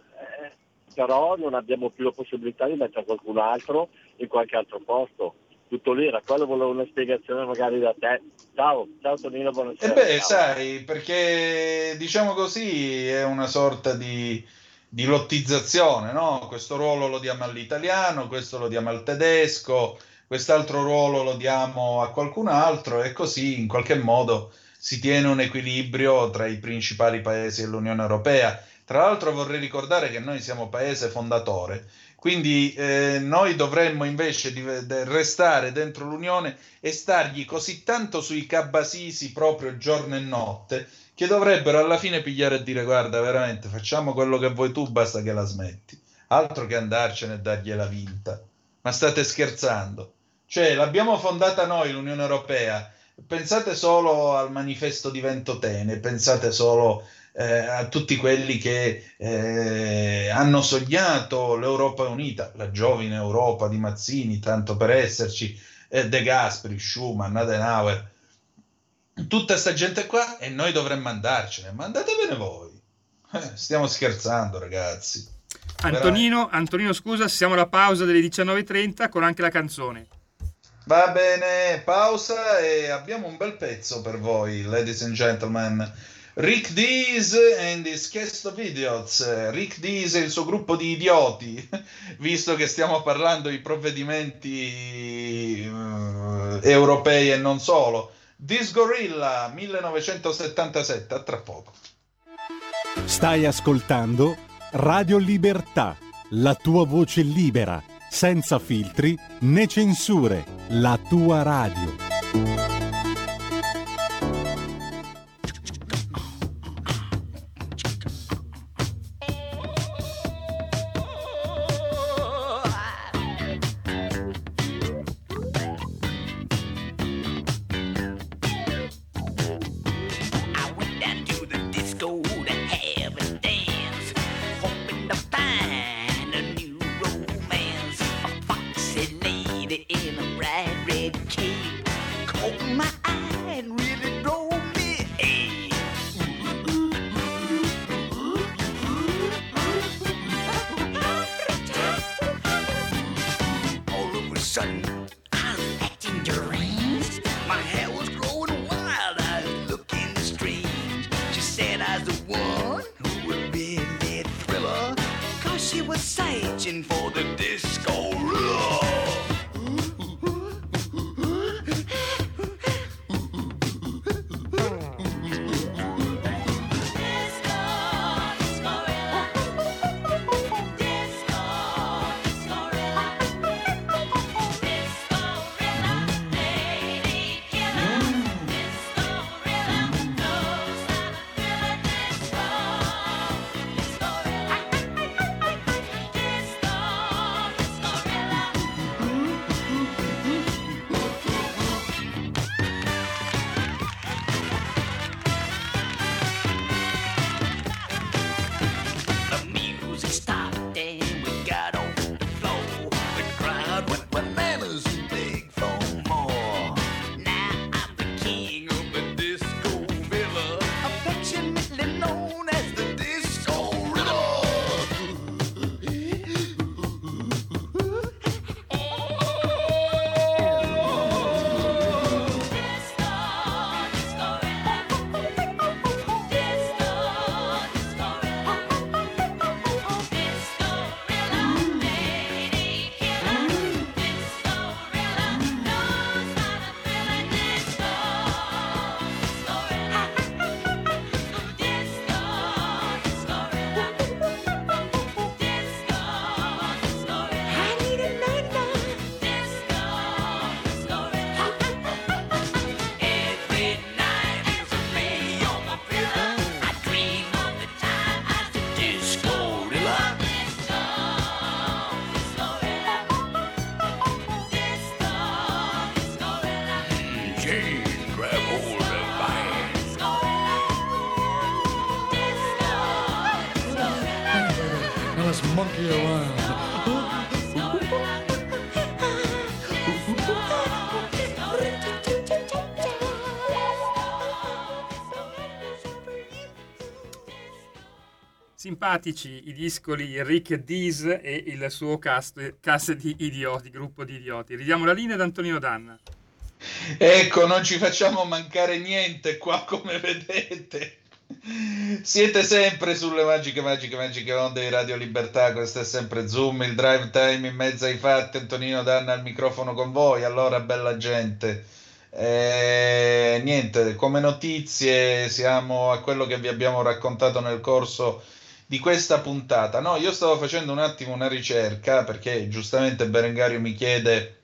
però non abbiamo più la possibilità di mettere qualcun altro in qualche altro posto. Tutto lì, era quello volevo una spiegazione magari da te. Ciao, ciao Tonino, buonasera. E eh beh, ciao. sai, perché diciamo così è una sorta di di lottizzazione, no? Questo ruolo lo diamo all'italiano, questo lo diamo al tedesco, quest'altro ruolo lo diamo a qualcun altro e così in qualche modo si tiene un equilibrio tra i principali paesi dell'Unione Europea. Tra l'altro vorrei ricordare che noi siamo paese fondatore, quindi eh, noi dovremmo invece di, de, restare dentro l'Unione e stargli così tanto sui cabasisi proprio giorno e notte che dovrebbero alla fine pigliare e dire guarda veramente facciamo quello che vuoi tu basta che la smetti. Altro che andarcene e dargliela vinta. Ma state scherzando? Cioè l'abbiamo fondata noi l'Unione Europea. Pensate solo al manifesto di Ventotene pensate solo eh, a tutti quelli che eh, hanno sognato l'Europa unita la giovine Europa di Mazzini tanto per esserci eh, De Gasperi, Schumann, Adenauer tutta questa gente qua e noi dovremmo andarcene. Ma andatevene voi. Eh, stiamo scherzando, ragazzi. Antonino, Antonino, scusa, siamo alla pausa delle 19.30 con anche la canzone. Va bene, pausa e abbiamo un bel pezzo per voi, ladies and gentlemen. Rick Dees and his cast of idiots. Rick Dees e il suo gruppo di idioti, visto che stiamo parlando di provvedimenti uh, europei e non solo. Disgorilla 1977, a tra poco. Stai ascoltando Radio Libertà, la tua voce libera, senza filtri né censure, la tua radio. Simpatici i discoli Rick Dees e il suo cast, cast di idioti, gruppo di idioti. Ridiamo la linea ad Antonino Danna. Ecco, non ci facciamo mancare niente qua, come vedete. Siete sempre sulle magiche, magiche, magiche onde di Radio Libertà. Questo è sempre Zoom, il drive time in mezzo ai fatti. Antonino Danna al microfono con voi. Allora, bella gente. Eh, niente, come notizie siamo a quello che vi abbiamo raccontato nel corso di questa puntata. No, io stavo facendo un attimo una ricerca perché giustamente Berengario mi chiede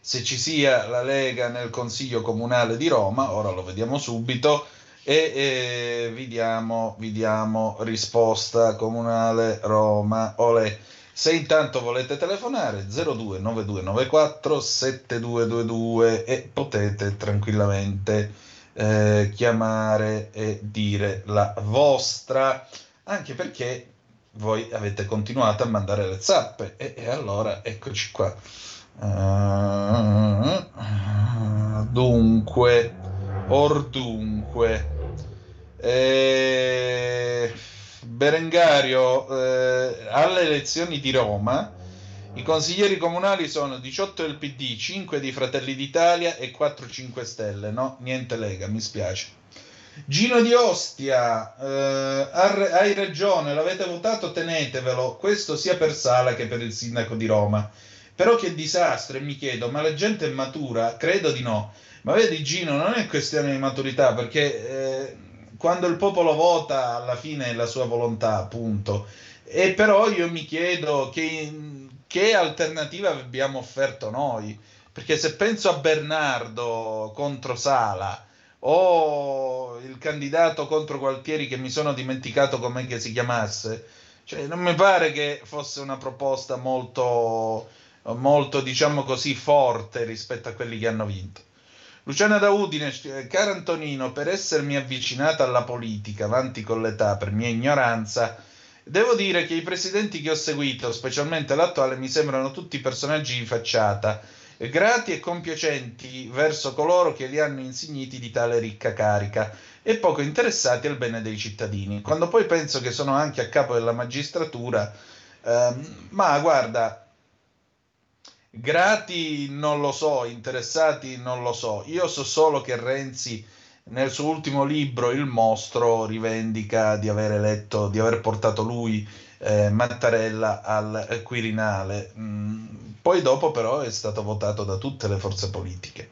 se ci sia la Lega nel Consiglio Comunale di Roma, ora lo vediamo subito e, e vi, diamo, vi diamo risposta Comunale Roma. Olè. Se intanto volete telefonare 029294 7222 e potete tranquillamente eh, chiamare e dire la vostra anche perché voi avete continuato a mandare le zappe e, e allora eccoci qua. Uh, dunque, or dunque, eh, Berengario, eh, alle elezioni di Roma i consiglieri comunali sono 18 del PD, 5 di Fratelli d'Italia e 4 5 Stelle, no? Niente Lega, mi spiace. Gino di Ostia, eh, hai ragione, l'avete votato, tenetevelo, questo sia per Sala che per il sindaco di Roma. Però che disastro, e mi chiedo, ma la gente è matura? Credo di no. Ma vedi Gino, non è questione di maturità, perché eh, quando il popolo vota, alla fine è la sua volontà, appunto. E però io mi chiedo che, che alternativa abbiamo offerto noi? Perché se penso a Bernardo contro Sala, o il candidato contro Gualtieri che mi sono dimenticato com'è che si chiamasse. Cioè, non mi pare che fosse una proposta molto, molto, diciamo così, forte rispetto a quelli che hanno vinto. Luciana da Udine, caro Antonino, per essermi avvicinata alla politica, avanti con l'età, per mia ignoranza, devo dire che i presidenti che ho seguito, specialmente l'attuale, mi sembrano tutti personaggi di facciata grati e compiacenti verso coloro che li hanno insigniti di tale ricca carica e poco interessati al bene dei cittadini. Quando poi penso che sono anche a capo della magistratura, ehm, ma guarda, grati non lo so, interessati non lo so, io so solo che Renzi nel suo ultimo libro Il mostro rivendica di aver eletto, di aver portato lui eh, Mattarella al Quirinale. Mm, poi dopo però è stato votato da tutte le forze politiche.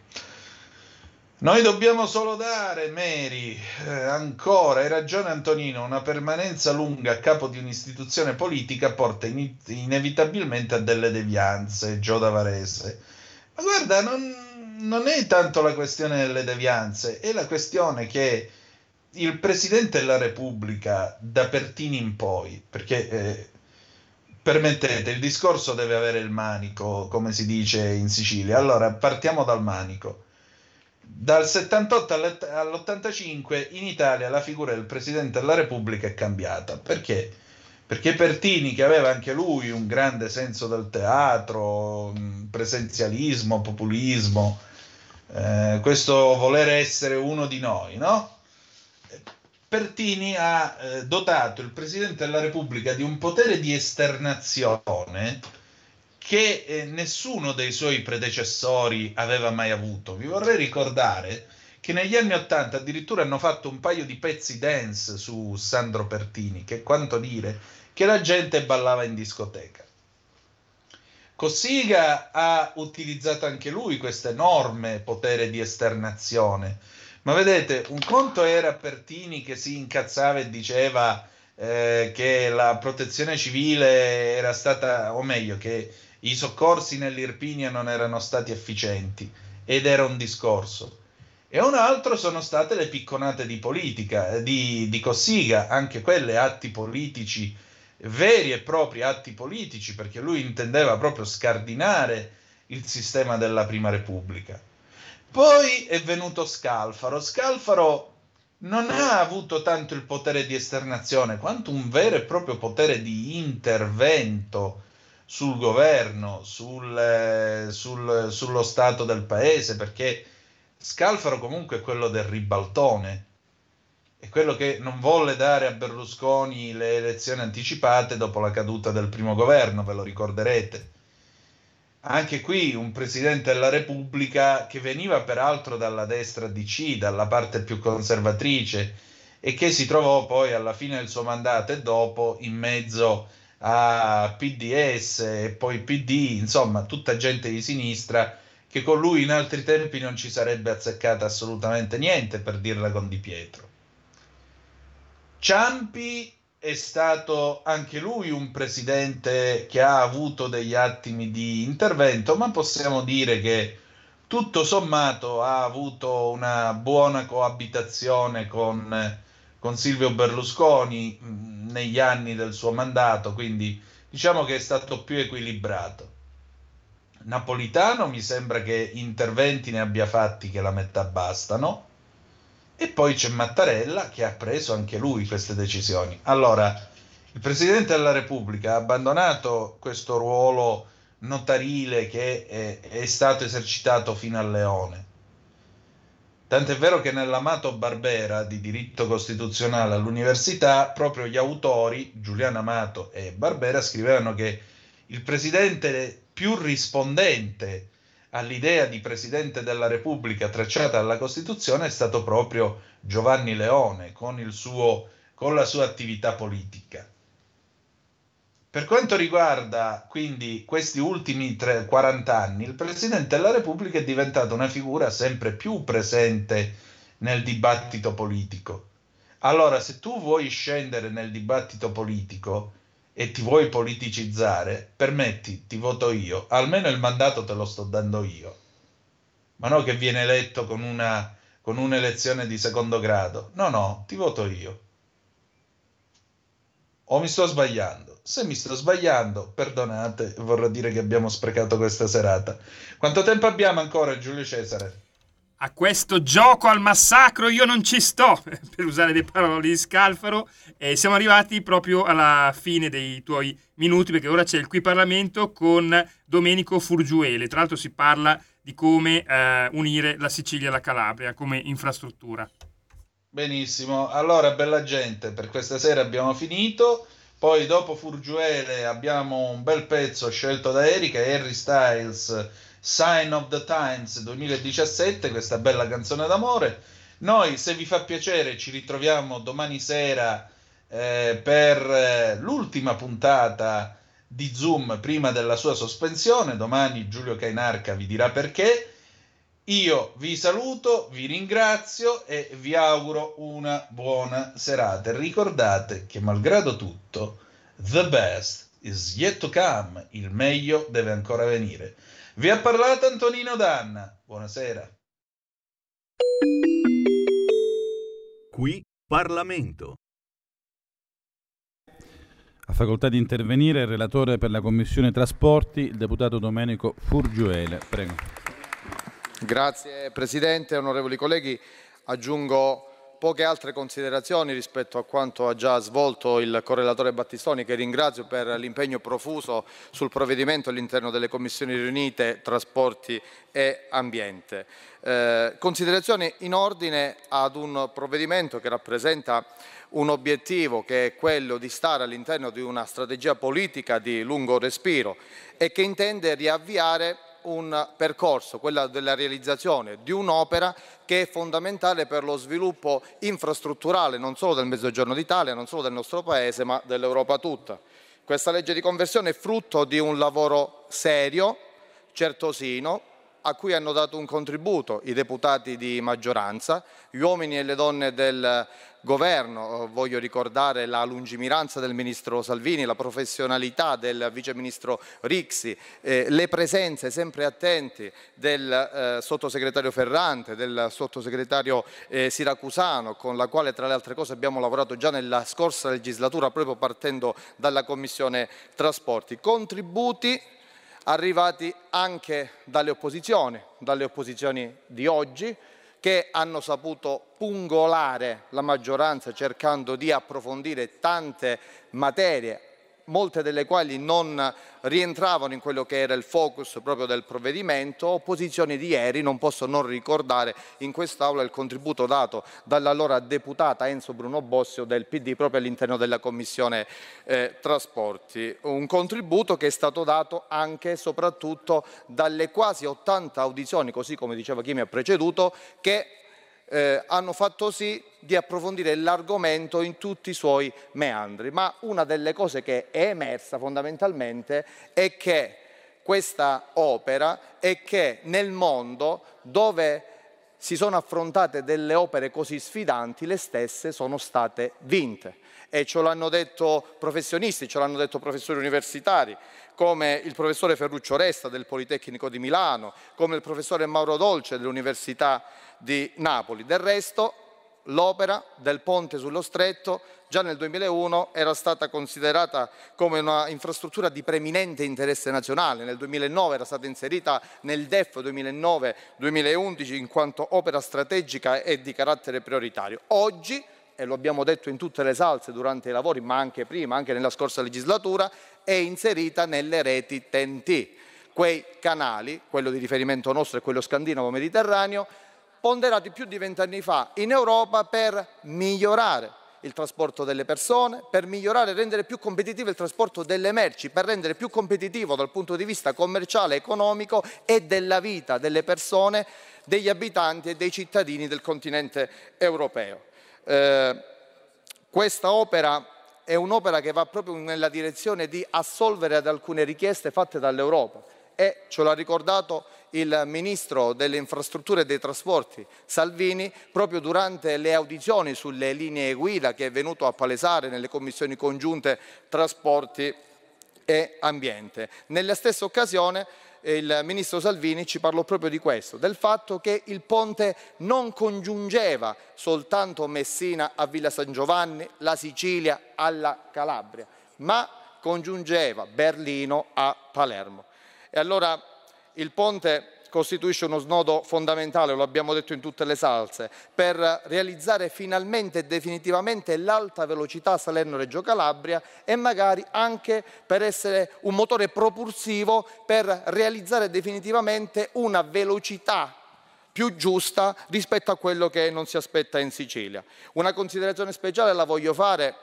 Noi dobbiamo solo dare, Mary, eh, ancora, hai ragione Antonino, una permanenza lunga a capo di un'istituzione politica porta in- inevitabilmente a delle devianze, Gio da Varese. Ma guarda, non, non è tanto la questione delle devianze, è la questione che il Presidente della Repubblica, da Pertini in poi, perché eh, permettete, il discorso deve avere il manico, come si dice in Sicilia. Allora, partiamo dal manico. Dal 78 all'85 in Italia la figura del Presidente della Repubblica è cambiata. Perché? Perché Pertini, che aveva anche lui un grande senso del teatro, presenzialismo, populismo, eh, questo voler essere uno di noi, no? Pertini ha eh, dotato il Presidente della Repubblica di un potere di esternazione che eh, nessuno dei suoi predecessori aveva mai avuto. Vi vorrei ricordare che negli anni Ottanta addirittura hanno fatto un paio di pezzi dance su Sandro Pertini, che quanto dire che la gente ballava in discoteca. Cossiga ha utilizzato anche lui questo enorme potere di esternazione ma vedete, un conto era Pertini che si incazzava e diceva eh, che la protezione civile era stata, o meglio, che i soccorsi nell'Irpinia non erano stati efficienti, ed era un discorso. E un altro sono state le picconate di politica, eh, di, di Cossiga, anche quelle atti politici, veri e propri atti politici, perché lui intendeva proprio scardinare il sistema della Prima Repubblica. Poi è venuto Scalfaro. Scalfaro non ha avuto tanto il potere di esternazione quanto un vero e proprio potere di intervento sul governo, sul, eh, sul, sullo stato del paese, perché Scalfaro comunque è quello del ribaltone, è quello che non volle dare a Berlusconi le elezioni anticipate dopo la caduta del primo governo, ve lo ricorderete anche qui un presidente della Repubblica che veniva peraltro dalla destra DC, dalla parte più conservatrice, e che si trovò poi alla fine del suo mandato e dopo in mezzo a PDS e poi PD, insomma, tutta gente di sinistra che con lui in altri tempi non ci sarebbe azzeccata assolutamente niente, per dirla con Di Pietro. Ciampi è stato anche lui un presidente che ha avuto degli attimi di intervento, ma possiamo dire che tutto sommato ha avuto una buona coabitazione con, con Silvio Berlusconi mh, negli anni del suo mandato, quindi diciamo che è stato più equilibrato. Napolitano mi sembra che interventi ne abbia fatti che la metà bastano e poi c'è Mattarella che ha preso anche lui queste decisioni. Allora, il Presidente della Repubblica ha abbandonato questo ruolo notarile che è, è stato esercitato fino a Leone. Tant'è vero che nell'amato Barbera di diritto costituzionale all'università, proprio gli autori, Giuliano Amato e Barbera, scrivevano che il presidente più rispondente all'idea di Presidente della Repubblica tracciata dalla Costituzione è stato proprio Giovanni Leone con, suo, con la sua attività politica. Per quanto riguarda quindi questi ultimi 3, 40 anni, il Presidente della Repubblica è diventato una figura sempre più presente nel dibattito politico. Allora, se tu vuoi scendere nel dibattito politico, e ti vuoi politicizzare, permetti, ti voto io, almeno il mandato te lo sto dando io, ma no che viene eletto con, una, con un'elezione di secondo grado, no, no, ti voto io. O mi sto sbagliando? Se mi sto sbagliando, perdonate, vorrà dire che abbiamo sprecato questa serata. Quanto tempo abbiamo ancora, Giulio Cesare? A questo gioco al massacro io non ci sto, per usare le parole di Scalfaro, e siamo arrivati proprio alla fine dei tuoi minuti, perché ora c'è il qui Parlamento con Domenico Furgiuele. Tra l'altro si parla di come eh, unire la Sicilia alla Calabria come infrastruttura. Benissimo, allora bella gente, per questa sera abbiamo finito. Poi dopo Furgiuele abbiamo un bel pezzo scelto da Erika, Harry Styles Sign of the Times 2017, questa bella canzone d'amore. Noi, se vi fa piacere, ci ritroviamo domani sera eh, per eh, l'ultima puntata di Zoom prima della sua sospensione. Domani Giulio Cainarca vi dirà perché. Io vi saluto, vi ringrazio e vi auguro una buona serata. Ricordate che malgrado tutto, the best is yet to come, il meglio deve ancora venire. Vi ha parlato Antonino Danna. Buonasera. Qui Parlamento. Ha facoltà di intervenire il relatore per la Commissione Trasporti, il deputato Domenico Furgiuele. Prego. Grazie Presidente, onorevoli colleghi. Aggiungo poche altre considerazioni rispetto a quanto ha già svolto il correlatore Battistoni, che ringrazio per l'impegno profuso sul provvedimento all'interno delle commissioni riunite trasporti e ambiente. Eh, considerazioni in ordine ad un provvedimento che rappresenta un obiettivo che è quello di stare all'interno di una strategia politica di lungo respiro e che intende riavviare un percorso, quello della realizzazione di un'opera che è fondamentale per lo sviluppo infrastrutturale non solo del Mezzogiorno d'Italia, non solo del nostro Paese, ma dell'Europa tutta. Questa legge di conversione è frutto di un lavoro serio, certosino, a cui hanno dato un contributo i deputati di maggioranza, gli uomini e le donne del governo, voglio ricordare la lungimiranza del ministro Salvini, la professionalità del vice ministro Rixi, eh, le presenze sempre attenti del eh, sottosegretario Ferrante, del sottosegretario eh, Siracusano, con la quale tra le altre cose abbiamo lavorato già nella scorsa legislatura proprio partendo dalla Commissione Trasporti. Contributi arrivati anche dalle opposizioni, dalle opposizioni di oggi, che hanno saputo pungolare la maggioranza cercando di approfondire tante materie molte delle quali non rientravano in quello che era il focus proprio del provvedimento, opposizioni di ieri, non posso non ricordare in quest'Aula il contributo dato dall'allora deputata Enzo Bruno Bossio del PD proprio all'interno della Commissione eh, Trasporti, un contributo che è stato dato anche e soprattutto dalle quasi 80 audizioni, così come diceva chi mi ha preceduto, che eh, hanno fatto sì di approfondire l'argomento in tutti i suoi meandri, ma una delle cose che è emersa fondamentalmente è che questa opera è che nel mondo dove si sono affrontate delle opere così sfidanti, le stesse sono state vinte. E ce l'hanno detto professionisti, ce l'hanno detto professori universitari, come il professore Ferruccio Resta del Politecnico di Milano, come il professore Mauro Dolce dell'Università di Napoli. Del resto l'opera del ponte sullo stretto già nel 2001 era stata considerata come una infrastruttura di preminente interesse nazionale, nel 2009 era stata inserita nel DEF 2009-2011 in quanto opera strategica e di carattere prioritario. Oggi, e lo abbiamo detto in tutte le salse durante i lavori, ma anche prima, anche nella scorsa legislatura, è inserita nelle reti TNT, quei canali, quello di riferimento nostro è quello scandinavo-mediterraneo, ponderati più di vent'anni fa in Europa per migliorare il trasporto delle persone, per migliorare e rendere più competitivo il trasporto delle merci, per rendere più competitivo dal punto di vista commerciale, economico e della vita delle persone, degli abitanti e dei cittadini del continente europeo. Eh, questa opera è un'opera che va proprio nella direzione di assolvere ad alcune richieste fatte dall'Europa e ce l'ha ricordato il Ministro delle Infrastrutture e dei Trasporti Salvini proprio durante le audizioni sulle linee guida che è venuto a palesare nelle commissioni congiunte trasporti e ambiente. Nella stessa occasione il Ministro Salvini ci parlò proprio di questo, del fatto che il ponte non congiungeva soltanto Messina a Villa San Giovanni, la Sicilia alla Calabria, ma congiungeva Berlino a Palermo. E allora il ponte costituisce uno snodo fondamentale, lo abbiamo detto in tutte le salse, per realizzare finalmente e definitivamente l'alta velocità Salerno-Reggio Calabria e magari anche per essere un motore propulsivo per realizzare definitivamente una velocità più giusta rispetto a quello che non si aspetta in Sicilia. Una considerazione speciale la voglio fare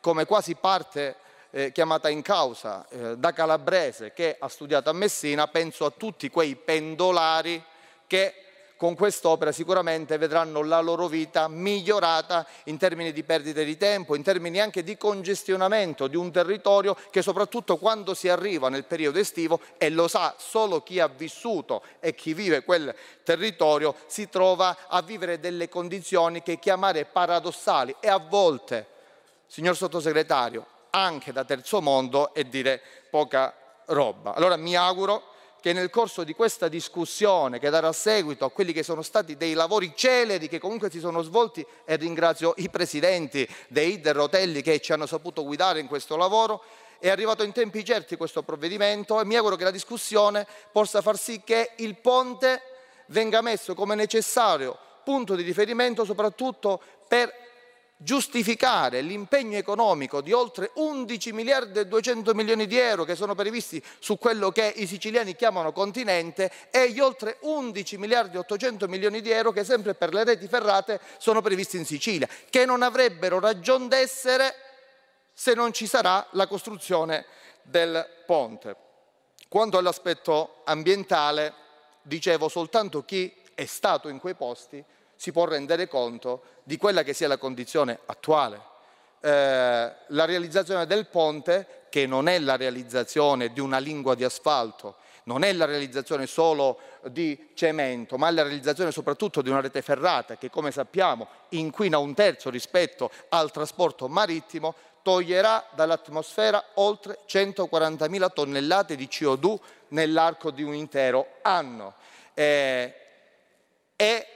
come quasi parte eh, chiamata in causa eh, da calabrese che ha studiato a Messina, penso a tutti quei pendolari che con quest'opera sicuramente vedranno la loro vita migliorata in termini di perdite di tempo, in termini anche di congestionamento di un territorio che soprattutto quando si arriva nel periodo estivo, e lo sa solo chi ha vissuto e chi vive quel territorio, si trova a vivere delle condizioni che chiamare paradossali e a volte, signor sottosegretario, anche da terzo mondo e dire poca roba. Allora mi auguro che nel corso di questa discussione che darà seguito a quelli che sono stati dei lavori celeri che comunque si sono svolti e ringrazio i presidenti dei Rotelli che ci hanno saputo guidare in questo lavoro, è arrivato in tempi certi questo provvedimento e mi auguro che la discussione possa far sì che il ponte venga messo come necessario punto di riferimento soprattutto per giustificare l'impegno economico di oltre 11 miliardi e 200 milioni di euro che sono previsti su quello che i siciliani chiamano continente e gli oltre 11 miliardi e 800 milioni di euro che sempre per le reti ferrate sono previsti in Sicilia, che non avrebbero ragione d'essere se non ci sarà la costruzione del ponte. Quanto all'aspetto ambientale, dicevo soltanto chi è stato in quei posti si può rendere conto di quella che sia la condizione attuale. Eh, la realizzazione del ponte, che non è la realizzazione di una lingua di asfalto, non è la realizzazione solo di cemento, ma è la realizzazione soprattutto di una rete ferrata che, come sappiamo, inquina un terzo rispetto al trasporto marittimo, toglierà dall'atmosfera oltre 140.000 tonnellate di CO2 nell'arco di un intero anno. Eh, è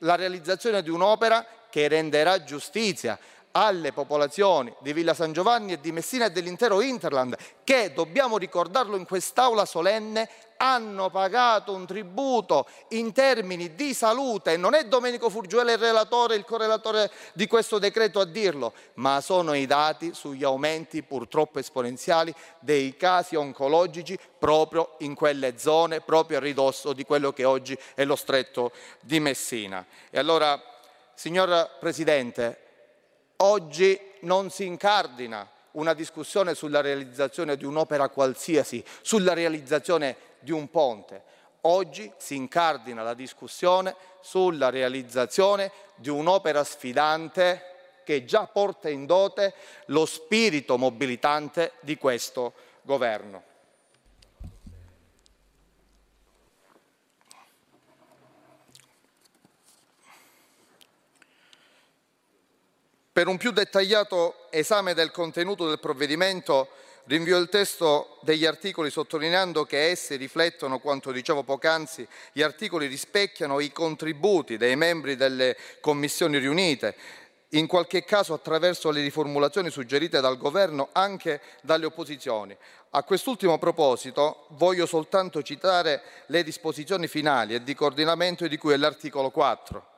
la realizzazione di un'opera che renderà giustizia alle popolazioni di Villa San Giovanni e di Messina e dell'intero Interland che, dobbiamo ricordarlo in quest'aula solenne, hanno pagato un tributo in termini di salute, non è Domenico Furgiuele il relatore, il correlatore di questo decreto a dirlo, ma sono i dati sugli aumenti purtroppo esponenziali dei casi oncologici proprio in quelle zone, proprio a ridosso di quello che oggi è lo stretto di Messina. E allora, signor Presidente, oggi non si incardina una discussione sulla realizzazione di un'opera qualsiasi, sulla realizzazione di un ponte. Oggi si incardina la discussione sulla realizzazione di un'opera sfidante che già porta in dote lo spirito mobilitante di questo governo. Per un più dettagliato esame del contenuto del provvedimento Rinvio il testo degli articoli sottolineando che essi riflettono quanto dicevo poc'anzi, gli articoli rispecchiano i contributi dei membri delle commissioni riunite, in qualche caso attraverso le riformulazioni suggerite dal Governo anche dalle opposizioni. A quest'ultimo proposito voglio soltanto citare le disposizioni finali e di coordinamento di cui è l'articolo 4.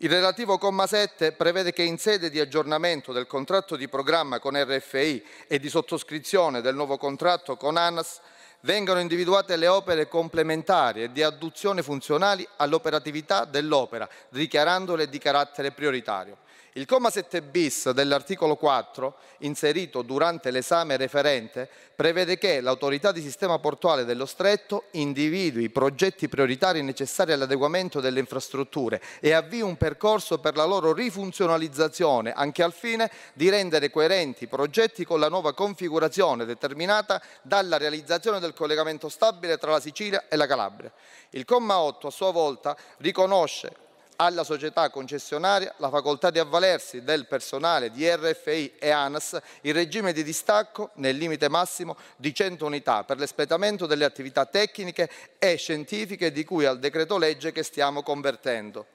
Il relativo comma 7 prevede che in sede di aggiornamento del contratto di programma con RFI e di sottoscrizione del nuovo contratto con ANAS vengano individuate le opere complementari e di adduzione funzionali all'operatività dell'opera, dichiarandole di carattere prioritario. Il comma 7 bis dell'articolo 4, inserito durante l'esame referente, prevede che l'autorità di sistema portuale dello stretto individui i progetti prioritari necessari all'adeguamento delle infrastrutture e avvii un percorso per la loro rifunzionalizzazione, anche al fine di rendere coerenti i progetti con la nuova configurazione determinata dalla realizzazione del collegamento stabile tra la Sicilia e la Calabria. Il comma 8 a sua volta riconosce alla società concessionaria la facoltà di avvalersi del personale di RFI e ANAS in regime di distacco nel limite massimo di 100 unità per l'espletamento delle attività tecniche e scientifiche di cui al decreto legge che stiamo convertendo.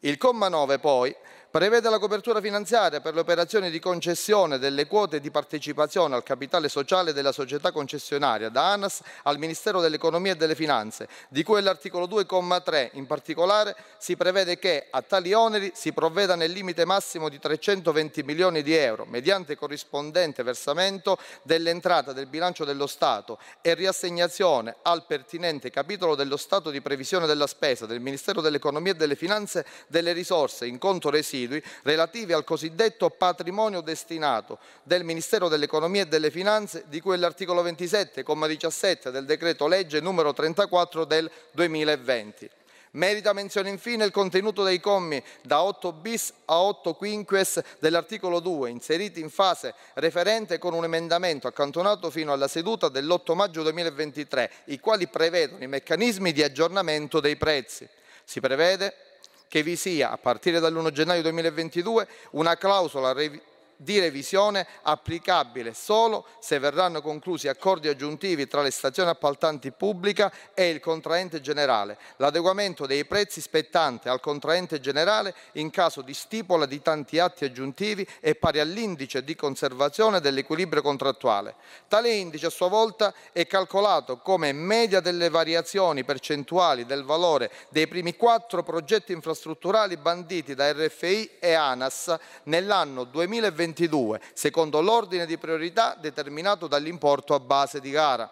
Il comma 9 poi prevede la copertura finanziaria per le operazioni di concessione delle quote di partecipazione al capitale sociale della società concessionaria da ANAS al Ministero dell'Economia e delle Finanze, di cui l'articolo 2,3 in particolare si prevede che a tali oneri si provveda nel limite massimo di 320 milioni di euro mediante corrispondente versamento dell'entrata del bilancio dello Stato e riassegnazione al pertinente capitolo dello Stato di previsione della spesa del Ministero dell'Economia e delle Finanze delle risorse in conto residui residui relativi al cosiddetto patrimonio destinato del Ministero dell'Economia e delle Finanze di cui l'articolo 27, comma 17 del decreto legge numero 34 del 2020. Merita menzione infine il contenuto dei commi da 8 bis a 8 quinques dell'articolo 2, inseriti in fase referente con un emendamento accantonato fino alla seduta dell'8 maggio 2023, i quali prevedono i meccanismi di aggiornamento dei prezzi. Si prevede che vi sia, a partire dall'1 gennaio 2022, una clausola di revisione applicabile solo se verranno conclusi accordi aggiuntivi tra le stazioni appaltanti pubblica e il contraente generale. L'adeguamento dei prezzi spettante al contraente generale in caso di stipula di tanti atti aggiuntivi è pari all'indice di conservazione dell'equilibrio contrattuale. Tale indice a sua volta è calcolato come media delle variazioni percentuali del valore dei primi quattro progetti infrastrutturali banditi da RFI e ANAS nell'anno 2021 2022, secondo l'ordine di priorità determinato dall'importo a base di gara.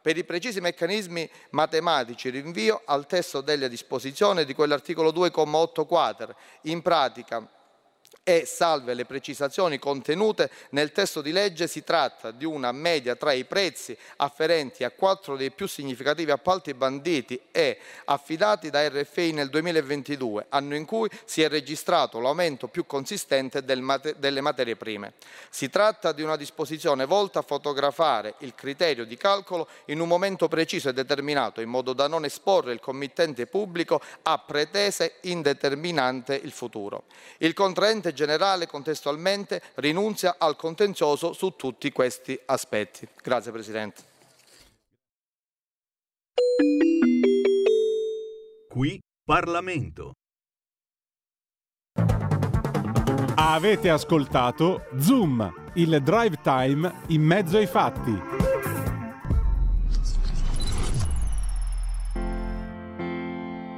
Per i precisi meccanismi matematici rinvio al testo delle disposizioni di quell'articolo 2,8 quater. In pratica e, salve le precisazioni contenute nel testo di legge, si tratta di una media tra i prezzi afferenti a quattro dei più significativi appalti banditi e affidati da RFI nel 2022, anno in cui si è registrato l'aumento più consistente del mate delle materie prime. Si tratta di una disposizione volta a fotografare il criterio di calcolo in un momento preciso e determinato, in modo da non esporre il committente pubblico a pretese indeterminante il futuro. Il contraente generale contestualmente rinunzia al contenzioso su tutti questi aspetti. Grazie Presidente. Qui Parlamento. Avete ascoltato Zoom, il drive time in mezzo ai fatti.